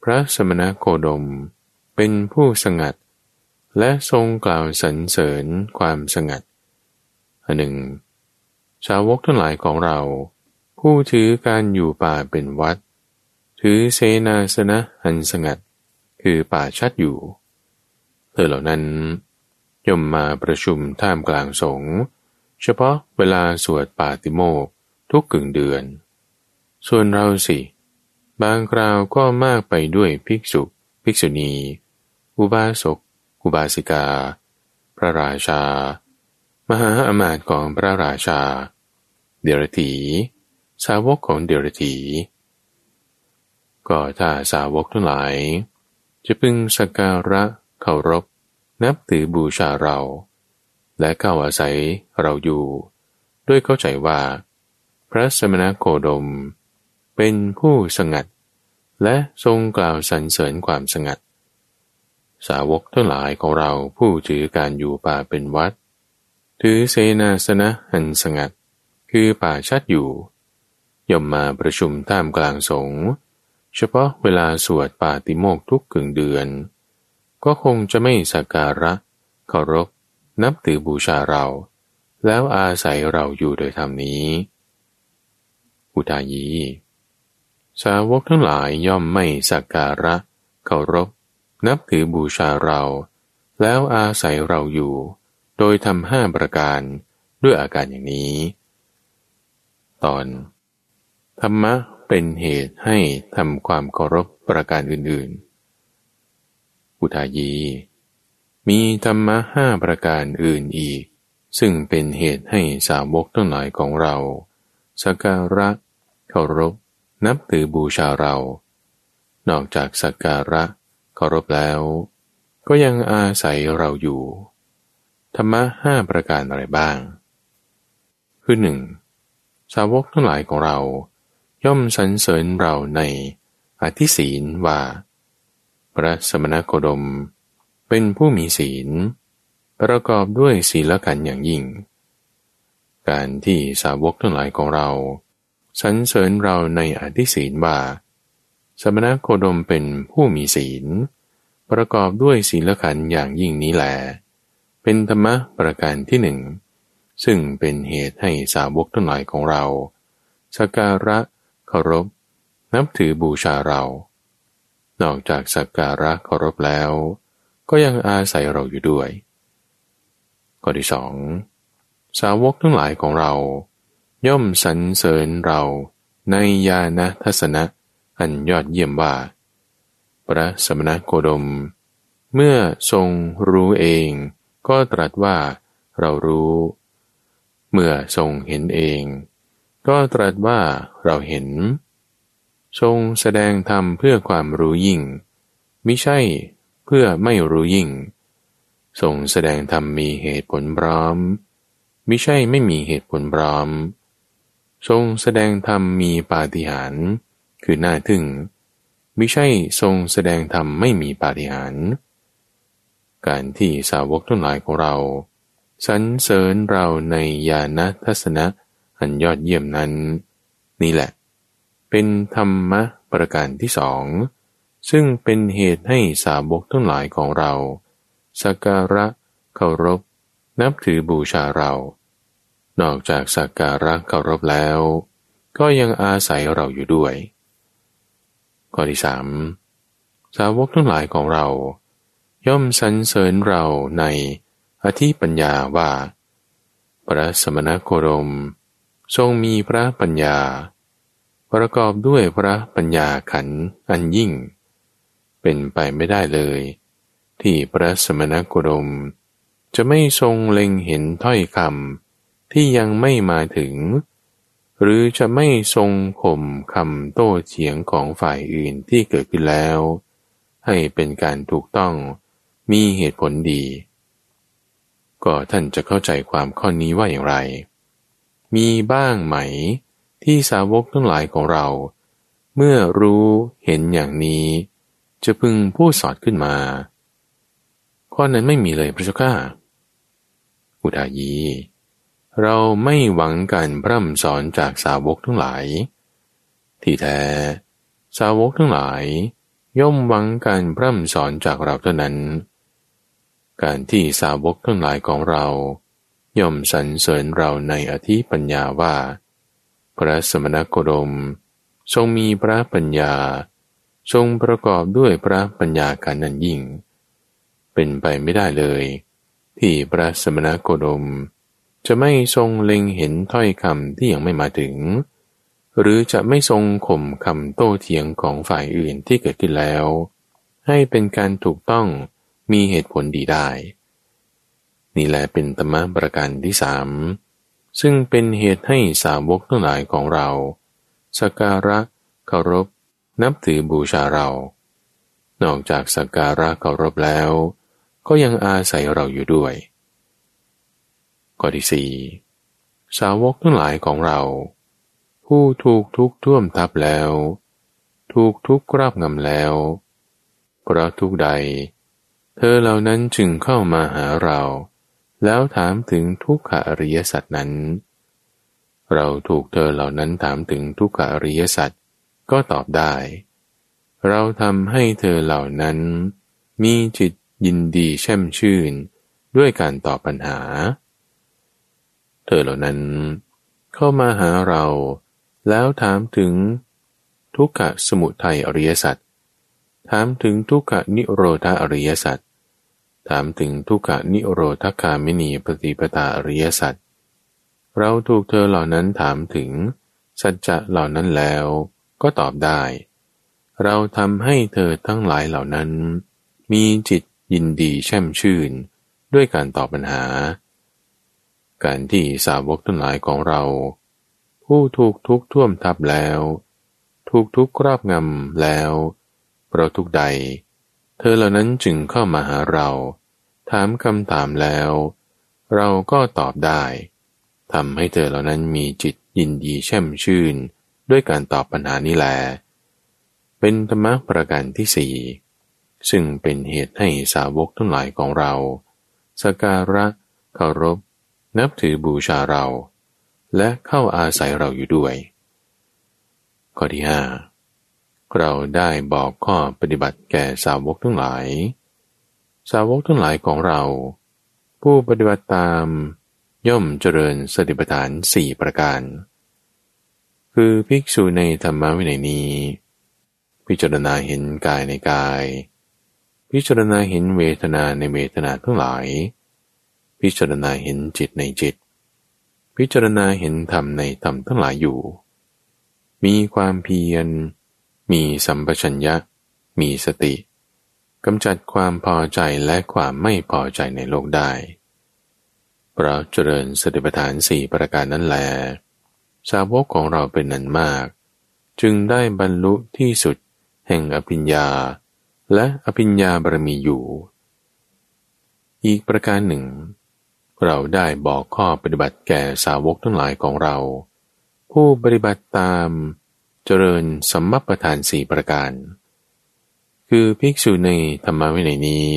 พระสมณโคดมเป็นผู้สงัด และทรงกล่าวสรรเสริญความสงัดอันหนึ่งสาวกทั้งหลายของเรา ผู้ถือการอยู่ป่าเป็นวัด ถือเสนาสนะอันสงัด คือป่าชัดอยู่เธอเหล่านั้นย่อมมาประชุมท่ามกลางสงฆ์เฉพาะเวลาสวดปาติโมกทุกกึ่งเดือน ส่วนเราสิ บางคราวก็มากไปด้วยภิกษุ ภิกษุณี อุบาสก อุบาสิกา พระราชา มหาอมาตย์ของพระราชา เดรถีสาวกของเดรถีก็ถ้าสาวกทั้งหลาย จะพึงสักการะเคารพ นับถือบูชาเรา และเข้าอาศัยเราอยู่ ด้วยเข้าใจว่า พระสมณโคดม เป็นผู้สงัด และทรงกล่าวสรรเสริญความสงัด สาวกทั้งหลายของเราผู้ถือการอยู่ป่าเป็นวัด ถือเสนาสนะหันสงัด คือป่าชัดอยู่ ย่อมมาประชุมท่ามกลางสงฆ์เฉพาะเวลาสวดปาติโมกทุกกึ่งเดือน ก็คงจะไม่สักการะเคารพนับถือบูชาเรา แล้วอาศัยเราอยู่โดยธรรมนี้ อุทายี สาวกทั้งหลายย่อมไม่สักการะเคารพ นับถือบูชาเรา แล้วอาศัยเราอยู่ โดยทำห้าประการด้วยอาการอย่างนี้ ตอน ธรรมะเป็นเหตุให้ทำความเคารพประการอื่นๆ อุทายี มีธรรมะห้าประการอื่นอีก ซึ่งเป็นเหตุให้สาวกทั้งหลายของเราสักการะ เคารพ นับถือบูชาเรา นอกจากสักการะ เคารพแล้ว ก็ยังอาศัยเราอยู่ ธรรมะห้าประการอะไรบ้าง คือหนึ่งสาวกทั้งหลายของเรา ย่อมสรรเสริญเราในอธิศีลว่า พระสมณโคดม เป็นผู้มีศีล ประกอบด้วยศีลกันอย่างยิ่ง การที่สาวกทั้งหลายของเราสรรเสริญเราในอธิศีลว่า สมณโคดมเป็นผู้มีศีล ประกอบด้วยศีลขันอย่างยิ่งนี้แหล เป็นธรรมะประการที่หนึ่ง ซึ่งเป็นเหตุให้สาวกทั้งหลายของเราสักการะเคารพ นับถือบูชาเรา นอกจากสักการะเคารพแล้ว ก็ยังอาศัยเราอยู่ด้วยข้อที่สองสาวกทั้งหลายของเรา ย่อมสรรเสริญเราในญาณทัศนะ อันยอดเยี่ยมว่า พระสมณโคดม เมื่อทรงรู้เอง ก็ตรัสว่าเรารู้ เมื่อทรงเห็นเอง ก็ตรัสว่าเราเห็น ทรงแสดงธรรมเพื่อความรู้ยิ่งมิใช่เพื่อไม่รู้ยิ่ง ทรงแสดงธรรมมีเหตุผลพร้อมมิใช่ไม่มีเหตุผลพร้อม ทรงแสดงธรรมมีปาฏิหาริย์ คือหน้าทึ่งมิใช่ทรงแสดงธรรมไม่มีปาฏิหาริย์การที่สาวกทั้งหลายของเราสรรเสริญเราในญาณทัศนะอันยอดเยี่ยมนั้น นี่แหละ เป็นธรรมะประการที่สองซึ่งเป็นเหตุให้สาวกทั้งหลายของเราสักการะเคารพ นับถือบูชาเรา นอกจากสักการะเคารพแล้ว ก็ยังอาศัยเราอยู่ด้วย ข้อที่สามสาวกทั้งหลายของเรา ย่อมสรรเสริญเราในอธิปัญญาว่า พระสมณโคดม ทรงมีพระปัญญา ประกอบด้วยพระปัญญาขันอันยิ่ง เป็นไปไม่ได้เลย ที่พระสมณโคดม จะไม่ทรงเล็งเห็นถ้อยคำที่ยังไม่มาถึง หรือจะไม่ทรงข่มคำโต้เฉียงของฝ่ายอื่นที่เกิดขึ้นแล้ว ให้เป็นการถูกต้องมีเหตุผลดี ก็ท่านจะเข้าใจความข้อนี้ว่าอย่างไร มีบ้างไหมที่สาวกทั้งหลายของเรา เมื่อรู้เห็นอย่างนี้ จะพึงพูดสอดขึ้นมา ข้อนั้นไม่มีเลยพระเจ้าข้าอุทายี เราไม่หวังการพร่ำสอนจากสาวกทั้งหลาย ที่แท้ สาวกทั้งหลาย ย่อมหวังการพร่ำสอนจากเราเท่านั้น การที่สาวกทั้งหลายของเรา ย่อมสรรเสริญเราในอธิปัญญาว่า พระสมณโคดม ทรงมีพระปัญญา ทรงประกอบด้วยพระปัญญาการนั้นยิ่ง เป็นไปไม่ได้เลย ที่พระสมณโคดม จะไม่ทรงเล็งเห็นถ้อยคำที่ยังไม่มาถึง หรือจะไม่ทรงข่มคำโต้เถียงของฝ่ายอื่นที่เกิดขึ้นแล้ว ให้เป็นการถูกต้องมีเหตุผลดีได้ นี่แหละเป็นธรรมะประการที่สามซึ่งเป็นเหตุให้สาวกทั้งหลายของเราสักการะเคารพ นับถือบูชาเรา นอกจากสักการะเคารพแล้ว ก็ยังอาศัยเราอยู่ด้วย ข้อที่สี่สาวกทั้งหลายของเรา ผู้ถูกทุกท่วมทับแล้ว ถูกทุกคราบงำแล้วเพราะทุกใด เธอเหล่านั้นจึงเข้ามาหาเรา แล้วถามถึงทุกขอริยสัจนั้น เราถูกเธอเหล่านั้นถามถึงทุกขอริยสัจก็ตอบได้ เราทำให้เธอเหล่านั้น มีจิตยินดีแช่มชื่นด้วยการตอบปัญหา เธอเหล่านั้น เข้ามาหาเรา แล้วถามถึงทุกขสมุทัยอริยสัจถามถึงทุกขนิโรธาอริยสัจถามถึงทุกขานิโรธคามินีปฏิปตาอริยสัจเราถูกเธอเหล่านั้นถามถึง สัจจะเหล่านั้นแล้วก็ตอบได้ เราทำให้เธอทั้งหลายเหล่านั้น มีจิตยินดีแช่มชื่น ด้วยการตอบปัญหา การที่สาวกทั้งหลายของเรา ผู้ถูกทุกท่วมทับแล้ว ถูกทุกครอบงำแล้วเพราะทุกใด เธอเหล่านั้นจึงเข้ามาหาเรา ถามคำถามแล้ว เราก็ตอบได้ทำให้เธอเหล่านั้นมีจิตยินดีแช่มชื่น ด้วยการตอบปัญหานี้แล เป็นธรรมะประการที่สี่ซึ่งเป็นเหตุให้สาวกทั้งหลายของเราสการะเคารพ นับถือบูชาเรา และเข้าอาศัยเราอยู่ด้วย ข้อที่ห้าเราได้บอกข้อปฏิบัติแก่สาวกทั้งหลาย สาวกทั้งหลายของเรา ผู้ปฏิบัติตามย่อมเจริญสติปัฏฐานสี่ประการ คือภิกษุในธรรมวินัยนี้ พิจารณาเห็นกายในกาย พิจารณาเห็นเวทนาในเวทนาทั้งหลาย พิจารณาเห็นจิตในจิต พิจารณาเห็นธรรมในธรรมทั้งหลายอยู่ มีความเพียร มีสัมปชัญญะ มีสติกำจัดความพอใจและความไม่พอใจในโลกได้เพราะเจริญสติปัฏฐานสี่ประการนั้นแล สาวกของเราเป็นนันมาก จึงได้บรรลุที่สุดแห่งอภิญญา และอภิญญาบารมีอยู่ อีกประการหนึ่ง เราได้บอกข้อปฏิบัติแก่สาวกทั้งหลายของเรา ผู้ปฏิบัติตามเจริญสัมมัปทานสี่ประการ คือภิกษุในธรรมวินัยนี้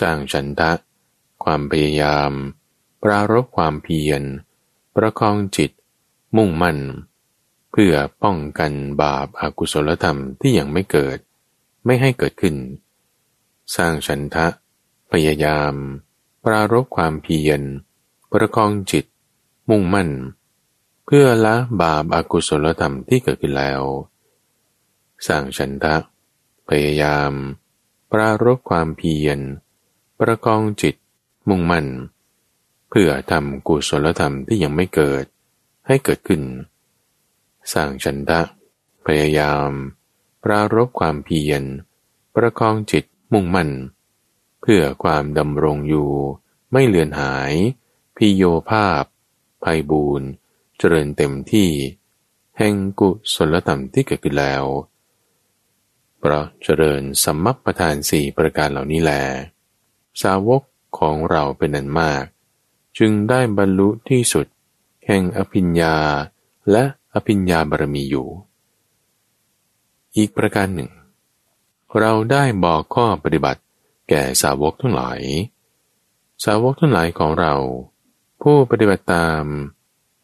สร้างฉันทะ ความพยายาม ปรารบความเพียร ประคองจิต มุ่งมั่น เพื่อป้องกันบาปอากุศลธรรมที่ยังไม่เกิด ไม่ให้เกิดขึ้น สร้างฉันทะ พยายาม ปรารบความเพียร ประคองจิต มุ่งมั่น เพื่อละบาปอากุศลธรรมที่เกิดขึ้นแล้ว สร้างฉันทะ พยายาม ปรารบความเพียร ประกองจิต มุ่งมั่น เพื่อทำกุศลธรรมที่ยังไม่เกิดให้เกิดขึ้น สร้างฉันทะ พยายาม ปรารบความเพียร ประคองจิตมุ่งมั่นเพื่อความดำรงอยู่ ไม่เลือนหาย พิโยภาพ ภัยบูนเจริญเต็มที่ แห่งกุศลธรรมที่เกิดขึ้นแล้ว เพราะเจริญสมมัปประธานสี่ประการเหล่านี้แล สาวกของเราเป็นนันมาก จึงได้บรรลุที่สุด แห่งอภิญญาและอภิญญาบารมีอยู่ อีกประการหนึ่ง เราได้บอกข้อปฏิบัติ แก่สาวกทั้งหลาย สาวกทั้งหลายของเรา ผู้ปฏิบัติตาม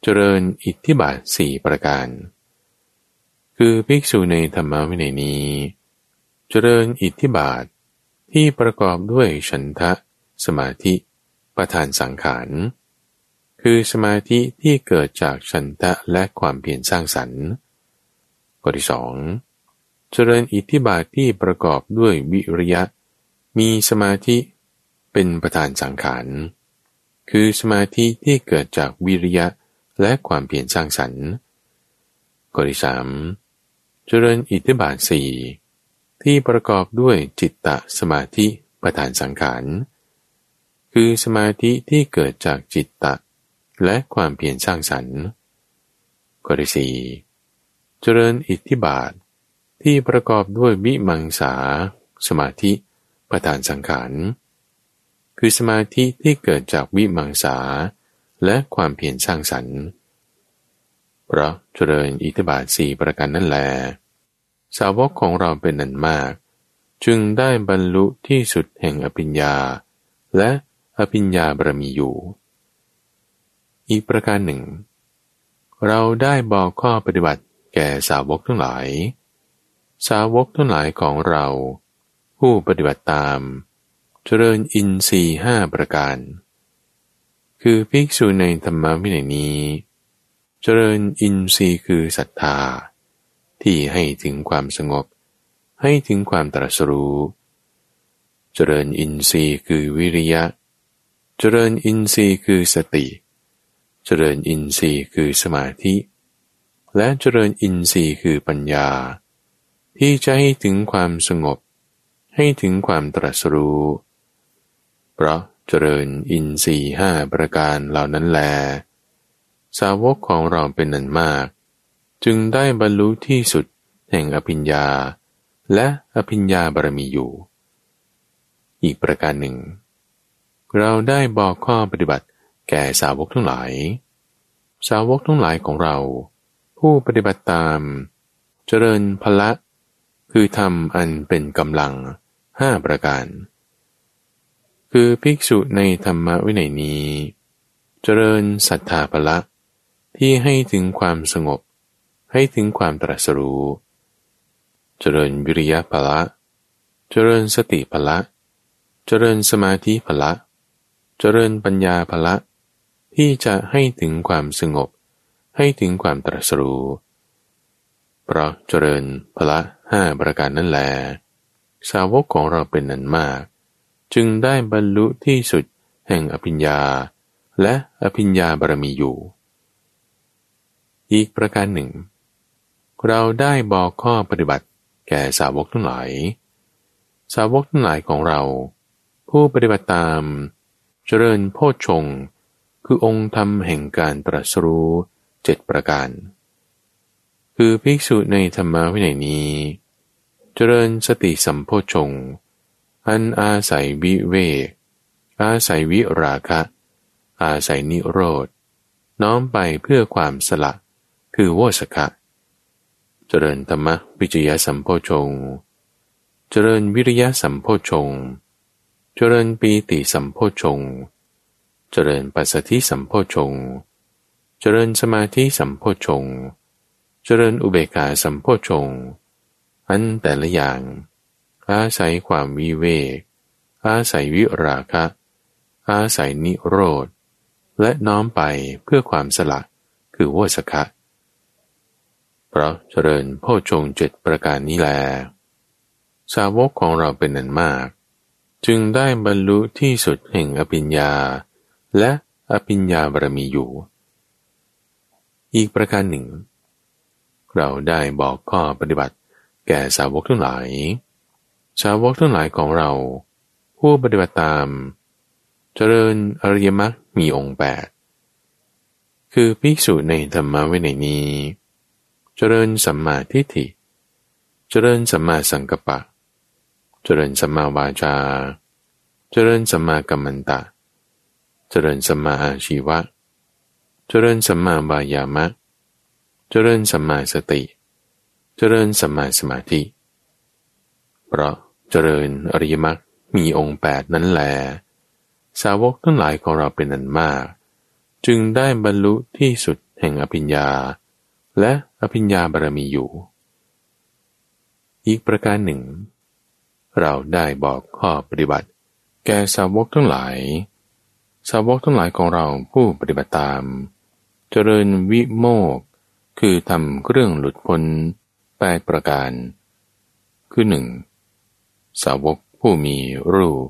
เจริญอิทธิบาทสี่ประการ คือภิกษุในธรรมวินัยนี้ เจริญอิทธิบาทที่ประกอบด้วยฉันทะ สมาธิประธานสังขาร คือสมาธิที่เกิดจากฉันทะและความเพียรสร้างสรรค์ข้อที่สองเจริญอิทธิบาทที่ประกอบด้วยวิริยะ มีสมาธิเป็นประธานสังขาร คือสมาธิที่เกิดจากวิริยะและความเพียรสร้างสรรค์ข้อที่สามเจริญอิทธิบาทสี่ที่ประกอบด้วยจิตตสมาธิประธานสังขาร คือสมาธิที่เกิดจากจิตตะ และความเพียรสร้างสรรค์ข้อที่สี่เจริญอิทธิบาทที่ประกอบด้วยวิมังสา สมาธิ ประธานสังขารคือสมาธิที่เกิดจากวิมังสาและความเพียรสร้างสรรค์เพราะเจริญอิทธิบาทสี่ประการนั่นแล สาวกของเราเป็นนันมาก จึงได้บรรลุที่สุดแห่งอภิญญา และอภิญญาบารมีอยู่ อีกประการหนึ่ง เราได้บอกข้อปฏิบัติแก่สาวกทั้งหลาย สาวกทั้งหลายของเรา ผู้ปฏิบัติตาม เจริญอินทรีห้าประการ คือภิกษุในธรรมวินัยนี้ เจริญอินทรีย์คือศรัทธา ที่ให้ถึงความสงบ ให้ถึงความตรัสรู้ เจริญอินทรีย์คือวิริยะ เจริญอินทรีย์คือสติ เจริญอินทรีย์คือสมาธิ และเจริญอินทรีย์คือปัญญา ที่จะให้ถึงความสงบ ให้ถึงความตรัสรู้ เพราะเจริญอินทรีห้าประการเหล่านั้นแล สาวกของเราเป็นนันมาก จึงได้บรรลุที่สุดแห่งอภิญญา และอภิญญาบารมีอยู่ อีกประการหนึ่ง เราได้บอกข้อปฏิบัติแก่สาวกทั้งหลาย สาวกทั้งหลายของเรา ผู้ปฏิบัติตาม เจริญพละ คือทำอันเป็นกำลัง ห้าประการ คือภิกษุในธรรมวินัยนี้ เจริญศรัทธาภละที่ให้ถึงความสงบ ให้ถึงความตรัสรู้ เจริญวิริยะภละ เจริญสติภละ เจริญสมาธิภละ เจริญปัญญาภละ ที่จะให้ถึงความสงบ ให้ถึงความตรัสรู้เพราะเจริญภละห้าประการนั่นแหละ สาวกของเราเป็นนันมาก จึงได้บรรลุที่สุดแห่งอภิญญา และอภิญญาบารมีอยู่ อีกประการหนึ่ง เราได้บอกข้อปฏิบัติแก่สาวกทั้งหลาย สาวกทั้งหลายของเรา ผู้ปฏิบัติตาม เจริญโพชฌงคือองค์ธรรมแห่งการตรัสรู้เจ็ดประการ คือภิกษุในธรรมวินัยนี้ เจริญสติสัมโพชง อันอาศัยวิเวก อาศัยวิราคะ อาศัยนิโรธ น้อมไปเพื่อความสละ คือโวสคะเจริญธรรมวิจยสัมโพชง เจริญวิริยะสัมโพชง เจริญปีติสัมโพชง เจริญปัสสธิสัมโพชง เจริญสมาธิสัมโพชง เจริญอุเบกาสัมโพชง อันแต่ละอย่าง อาศัยความวิเวก อาศัยวิราคะ อาศัยนิโรธ และน้อมไปเพื่อความสละคือวสคะเพราะเจริญพ่อชงเจ็ดประการนี้แล สาวกของเราเป็นนันมาก จึงได้บรรลุที่สุดแห่งอภิญญา และอภิญญาบารมีอยู่ อีกประการหนึ่ง เราได้บอกข้อปฏิบัติ แก่สาวกทั้งหลาย สาวกทั้งหลายของเรา ผู้ปฏิบัติตาม เจริญอริยมรรคมีองค์แปดคือภิกษุในธรรมะไว้ในนี้ เจริญสัมมาทิฏฐิ เจริญสัมมาสังกัปปะ เจริญสัมมาวาจา เจริญสัมมากัมมันตะ เจริญสัมมาอาชีวะ เจริญสัมมาวายามะ เจริญสัมมาสติเจริญสัมมาสมาธิ เพราะเจริญอริยมรรคมีองค์แปดนั้นแลสาวกทั้งหลายของเราเป็นอันมาก จึงได้บรรลุที่สุดแห่งอภิญญา และอภิญญาบารมีอยู่ อีกประการหนึ่ง เราได้บอกข้อปฏิบัติ แก่สาวกทั้งหลาย สาวกทั้งหลายของเราผู้ปฏิบัติตาม เจริญวิโมกคือทำเครื่องหลุดพ้น แปดประการ คือหนึ่งสาวกผู้มีรูป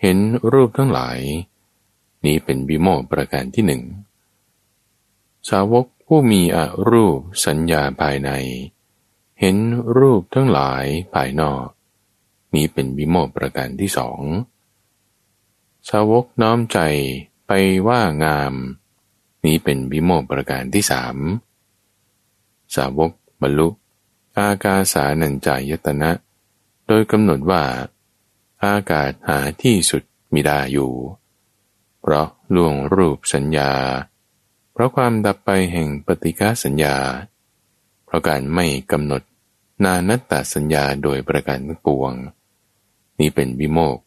เห็นรูปทั้งหลาย นี้เป็นวิโมกประการที่หนึ่งสาวกผู้มีอรูปสัญญาภายใน เห็นรูปทั้งหลายภายนอก นี้เป็นวิโมกประการที่สองสาวกน้อมใจไปว่างาม นี้เป็นวิโมกประการที่สามสาวกบรรลุ อากาสานัญจายตนะ โดยกำหนดว่า อากาศหาที่สุดมิได้อยู่ เพราะล่วงรูปสัญญา เพราะความดับไปแห่งปฏิฆาสัญญา เพราะการไม่กำหนดนานัตตาสัญญาโดยประการทั้งปวง นี้เป็นวิโมก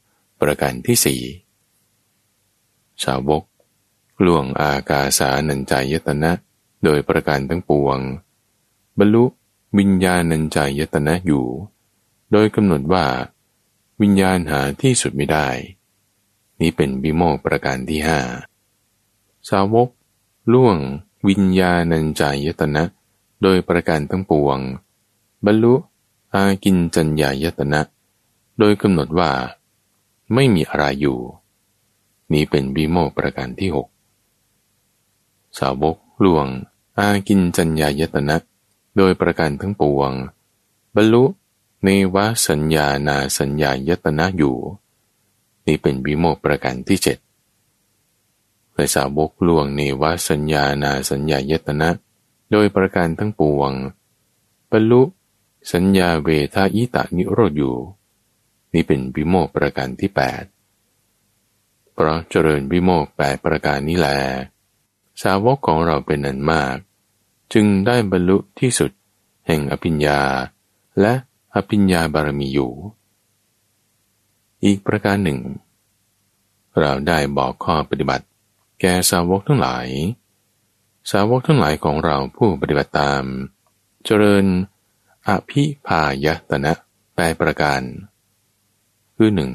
ประการที่สี่ชาวกล่วงอากาสานัญจายตนะ โดยประการทั้งปวง บรรลุ วิญญาณัญจายตนะอยู่ โดยกำหนดว่า วิญญาณหาที่สุดไม่ได้ นี้เป็นวิโมกประการที่ห้าสาวก ล่วง วิญญาณัญจายตนะ โดยประการทั้งปวง บรรลุอากินจัญญายตนะ โดยกำหนดว่า ไม่มีอะไรอยู่ นี้เป็นวิโมกประการที่หกสาวกล่วง อากินจัญญายตนะ โดยประการทั้งปวง บรรลุเนวสัญญานาสัญญายตนะอยู่ นี่เป็นวิโมกประการที่เจ็ดภาษาวกลวงเนวสัญญานาสัญญายตนะ โดยประการทั้งปวง บรรลุสัญญาเวทาอิตานิโรธอยู่ นี่เป็นวิโมกประการที่แปดเพราะเจริญวิโมกแปดประการนี้แล สาวกของเราเป็นนันมาก จึงได้บรรลุที่สุด แห่งอภิญญา และอภิญญาบารมีอยู่ อีกประการหนึ่ง เราได้บอกข้อปฏิบัติ แก่สาวกทั้งหลาย สาวกทั้งหลายของเราผู้ปฏิบัติตาม เจริญอภิพายตนะแปประการ คือหนึ่ง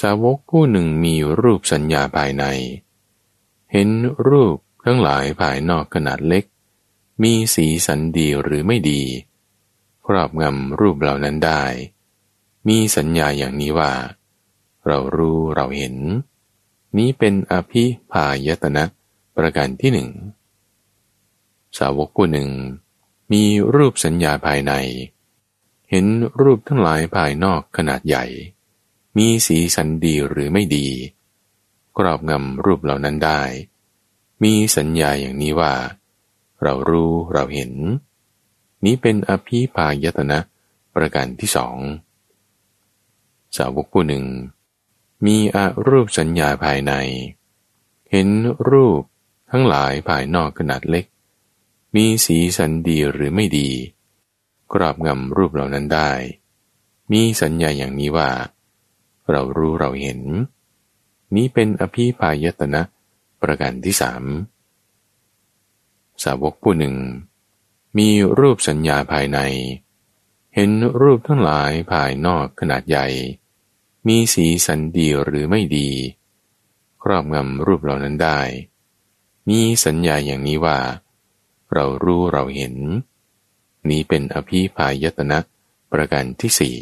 สาวกผู้หนึ่งมีรูปสัญญาภายใน เห็นรูปทั้งหลายภายนอกขนาดเล็ก มีสีสันดีหรือไม่ดี ครอบงำรูปเหล่านั้นได้ มีสัญญาอย่างนี้ว่า เรารู้เราเห็น นี้เป็นอภิพายตนะประการที่หนึ่ง สาวกผู้หนึ่ง มีรูปสัญญาภายใน เห็นรูปทั้งหลายภายนอกขนาดใหญ่ มีสีสันดีหรือไม่ดีกรอบงำรูปเหล่านั้นได้ มีสัญญาอย่างนี้ว่า เรารู้เราเห็น นี้เป็นอภิพายตนะประการที่สองสาวกผู้หนึ่ง มีอารูปสัญญาภายใน เห็นรูปทั้งหลายภายนอกขนาดเล็ก มีสีสันดีหรือไม่ดี กรอบงำรูปเหล่านั้นได้ มีสัญญาอย่างนี้ว่า เรารู้เราเห็น นี้เป็นอภิพายตนะประการที่สาม สาวกผู้หนึ่ง มีรูปสัญญาภายใน เห็นรูปทั้งหลายภายนอกขนาดใหญ่ มีสีสันดีหรือไม่ดี ครอบงำรูปเหล่านั้นได้ มีสัญญาอย่างนี้ว่า เรารู้เราเห็น นี้เป็นอภิพายตนะประการที่สี่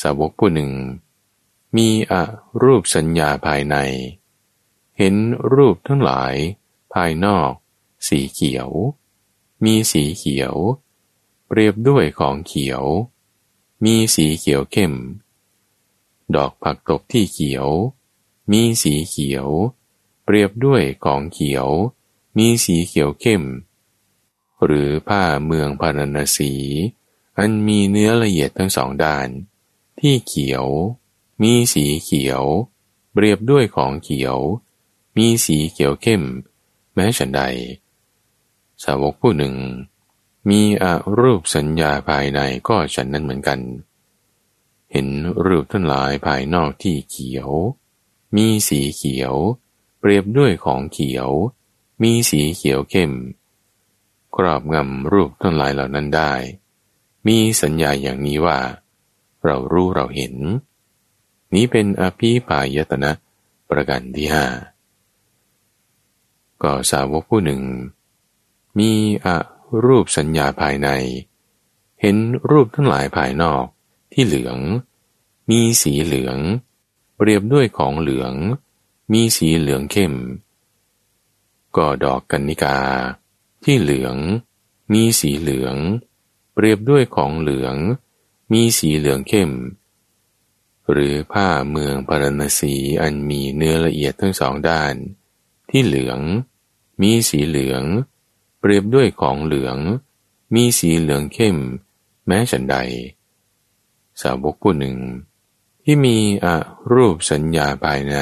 สาวกผู้หนึ่ง มีอรูปสัญญาภายใน เห็นรูปทั้งหลาย ภายนอก สีเขียว มีสีเขียว เปรียบด้วยของเขียว มีสีเขียวเข้ม ดอกผักตบที่เขียว มีสีเขียว เปรียบด้วยของเขียว มีสีเขียวเข้ม หรือผ้าเมืองพาราณสี อันมีเนื้อละเอียดทั้งสองด้าน ที่เขียว มีสีเขียว เปรียบด้วยของเขียวมีสีเขียวเข้ม แม้ฉันใด สาวกผู้หนึ่ง มีอารูปสัญญาภายในก็ฉันนั้นเหมือนกัน เห็นรูปทั้งหลายภายนอกที่เขียว มีสีเขียว เปรียบด้วยของเขียว มีสีเขียวเข้ม ครอบงำรูปทั้งหลายเหล่านั้นได้ มีสัญญาอย่างนี้ว่า เรารู้เราเห็น นี้เป็นอภิปายตนะประกันที่ห้า ก็สาวกผู้หนึ่ง มีอรูปสัญญาภายใน เห็นรูปทั้งหลายภายนอกที่เหลือง มีสีเหลือง เปรียบด้วยของเหลือง มีสีเหลืองเข้ม ก็ดอกกันนิกา ที่เหลือง มีสีเหลือง เปรียบด้วยของเหลือง มีสีเหลืองเข้ม หรือผ้าเมืองพารณสีอันมีเนื้อละเอียดทั้งสองด้าน ที่เหลือง มีสีเหลือง เปรียบด้วยของเหลือง มีสีเหลืองเข้ม แม้ฉันใด สาวกผู้หนึ่ง ที่มีอรูปสัญญาภายใน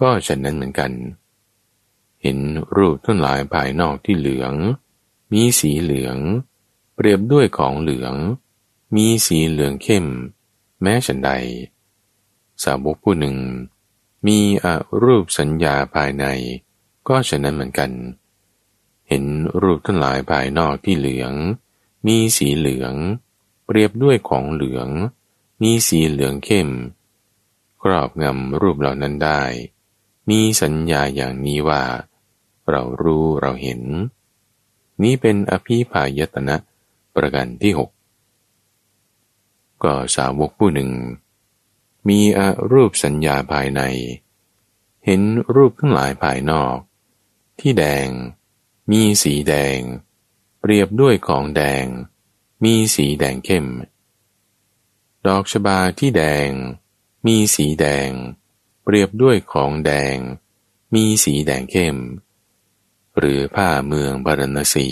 ก็ฉันนั้นเหมือนกัน เห็นรูปทั้งหลายภายนอกที่เหลือง มีสีเหลือง เปรียบด้วยของเหลือง มีสีเหลืองเข้ม แม้ฉันใด สาวกผู้หนึ่ง มีอรูปสัญญาภายใน ก็ฉันนั้นเหมือนกัน เห็นรูปทั้งหลายภายนอกที่เหลือง มีสีเหลือง เปรียบด้วยของเหลือง มีสีเหลืองเข้ม ครอบงำรูปเหล่านั้นได้ มีสัญญาอย่างนี้ว่า เรารู้เราเห็น นี้เป็นอภิพายตนะประกันที่หกก็สาวกผู้หนึ่ง มีอรูปสัญญาภายใน เห็นรูปทั้งหลายภายนอก ที่แดง มีสีแดง เปรียบด้วยของแดง มีสีแดงเข้ม ดอกชบาที่แดง มีสีแดง เปรียบด้วยของแดง มีสีแดงเข้ม หรือผ้าเมืองบารณสี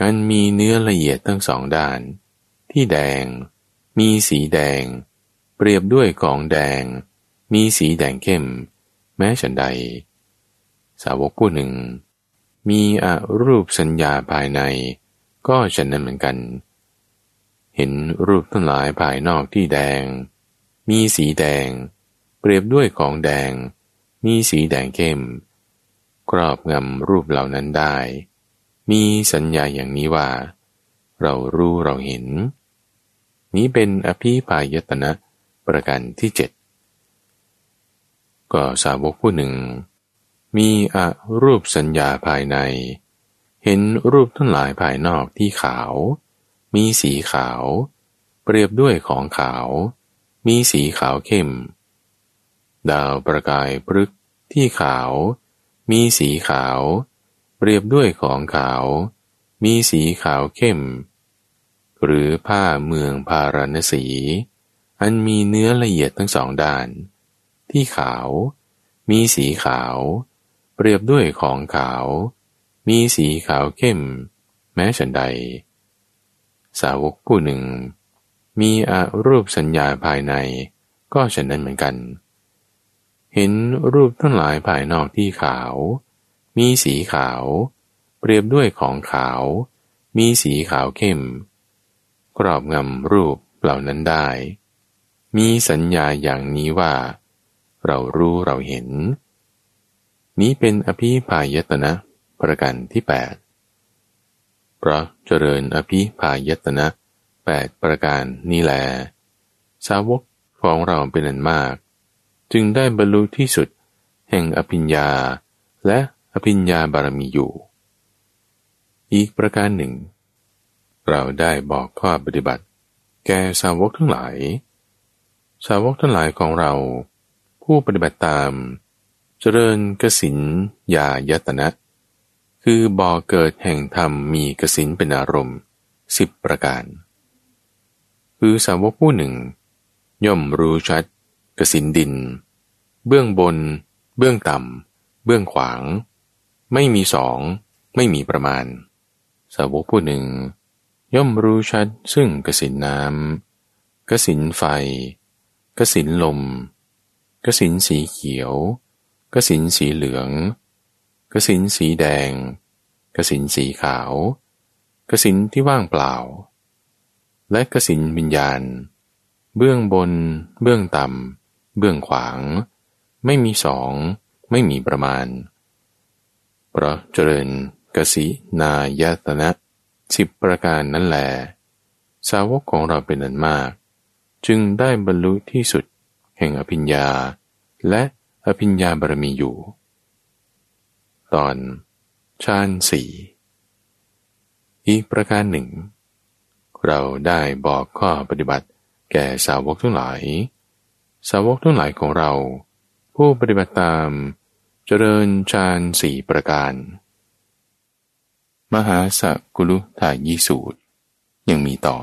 กันมีเนื้อละเอียดทั้งสองด้าน ที่แดง มีสีแดง เปรียบด้วยของแดง มีสีแดงเข้ม แม้ฉันใด สาวกผู้หนึ่ง มีอรูปสัญญาภายใน ก็ฉันนั้นเหมือนกัน เห็นรูปทั้งหลายภายนอกที่แดง มีสีแดง เปรียบด้วยของแดง มีสีแดงเข้ม ครอบงำรูปเหล่านั้นได้ มีสัญญาอย่างนี้ว่า เรารู้เราเห็นนี้เป็นอภิปายตนะ ประการที่เจ็ดก็สาวกผู้หนึ่ง มีอรูปสัญญาภายใน เห็นรูปทั้งหลายภายนอกที่ขาว มีสีขาว เปรียบด้วยของขาว มีสีขาวเข้ม ดาวประกายพฤกที่ขาว มีสีขาว เปรียบด้วยของขาว มีสีขาวเข้ม หรือผ้าเมืองพาราณสี อันมีเนื้อละเอียดทั้งสองด้าน ที่ขาว มีสีขาว เปรียบด้วยของขาว มีสีขาวเข้ม แม้ฉันใด สาวกผู้หนึ่ง มีอารูปสัญญาภายใน ก็ฉันนั้นเหมือนกัน เห็นรูปทั้งหลายภายนอกที่ขาว มีสีขาว เปรียบด้วยของขาว มีสีขาวเข้ม กรอบงำรูปเหล่านั้นได้ มีสัญญาอย่างนี้ว่า เรารู้เราเห็น นี้เป็นอภิพายตนะประกันที่แปดเพราะเจริญอภิพายตนะแปดประการนี้แล สาวกของเราเป็นอันมาก จึงได้บรรลุที่สุดแห่งอภิญญาและอภิญญาบารมีอยู่ อีกประการหนึ่ง เราได้บอกข้อปฏิบัติ แก่สาวกทั้งหลาย สาวกทั้งหลายของเรา ผู้ปฏิบัติตาม เจริญกสินยายตนะ คือบ่อเกิดแห่งธรรมมีกสินเป็นอารมณ์สิบประการ คือสาวกผู้หนึ่ง ย่อมรู้ชัด กสินดิน เบื้องบน เบื้องต่ำ เบื้องขวาง ไม่มีสอง ไม่มีประมาณ สาวกผู้หนึ่ง ย่อมรู้ชัดซึ่งกสินน้ำกสินไฟ กสินลม กสินสีเขียว กสินสีเหลือง กสินสีแดง กสินสีขาว กสินที่ว่างเปล่า และกสินวิญญาณ เบื้องบน เบื้องต่ำ เบื้องขวาง ไม่มีสอง ไม่มีประมาณ เพราะเจริญกสินายตนะสิบประการนั้นแหลสาวกของเราเป็นอันมาก จึงได้บรรลุที่สุดแห่งอภิญญา และอภิญญาบารมีอยู่ ตอนชาญสี่อีกประการหนึ่ง เราได้บอกข้อปฏิบัติแก่สาวกทั้งหลาย สาวกทั้งหลายของเรา ผู้ปฏิบัติตามเจริญฌานสี่ประการ มหาสักกุลุทายีสูตร ยังมีต่อ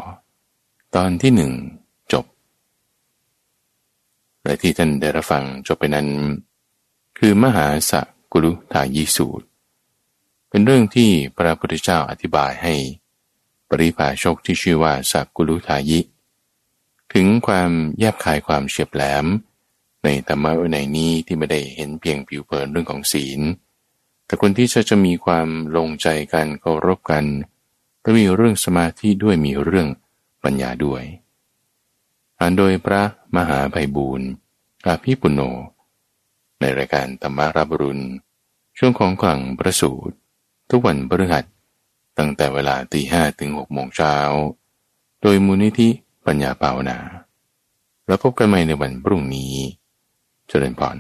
ตอนที่หนึ่ง และที่ท่านได้รับฟังจบไปนั้น คือมหาสักุลุทายีสูตร เป็นเรื่องที่พระพุทธเจ้าอธิบายให้ ปริภาชกที่ชื่อว่าสักกุลุทายิ ถึงความแยบคายความเฉียบแหลม ในธรรมะวินัยนี้ที่ไม่ได้เห็นเพียงผิวเผินเรื่องของศีล แต่คนที่จะจะมีความลงใจกันเคารพกันก็มีเรื่องสมาธิด้วยมีเรื่องปัญญาด้วย อ่านโดยพระ มหาไพบูรณ์อาภิปุโน ในรายการธรรมารับรุณ ช่วงของกลางประสูตร ทุกวันพฤหัส ตั้งแต่เวลาตีห้ถึงหกโมงเช้า โดยมูลนิธิปัญญาภาวนา แล้วพบกันใหม่ในวันพรุ่งนี้ เจริญพร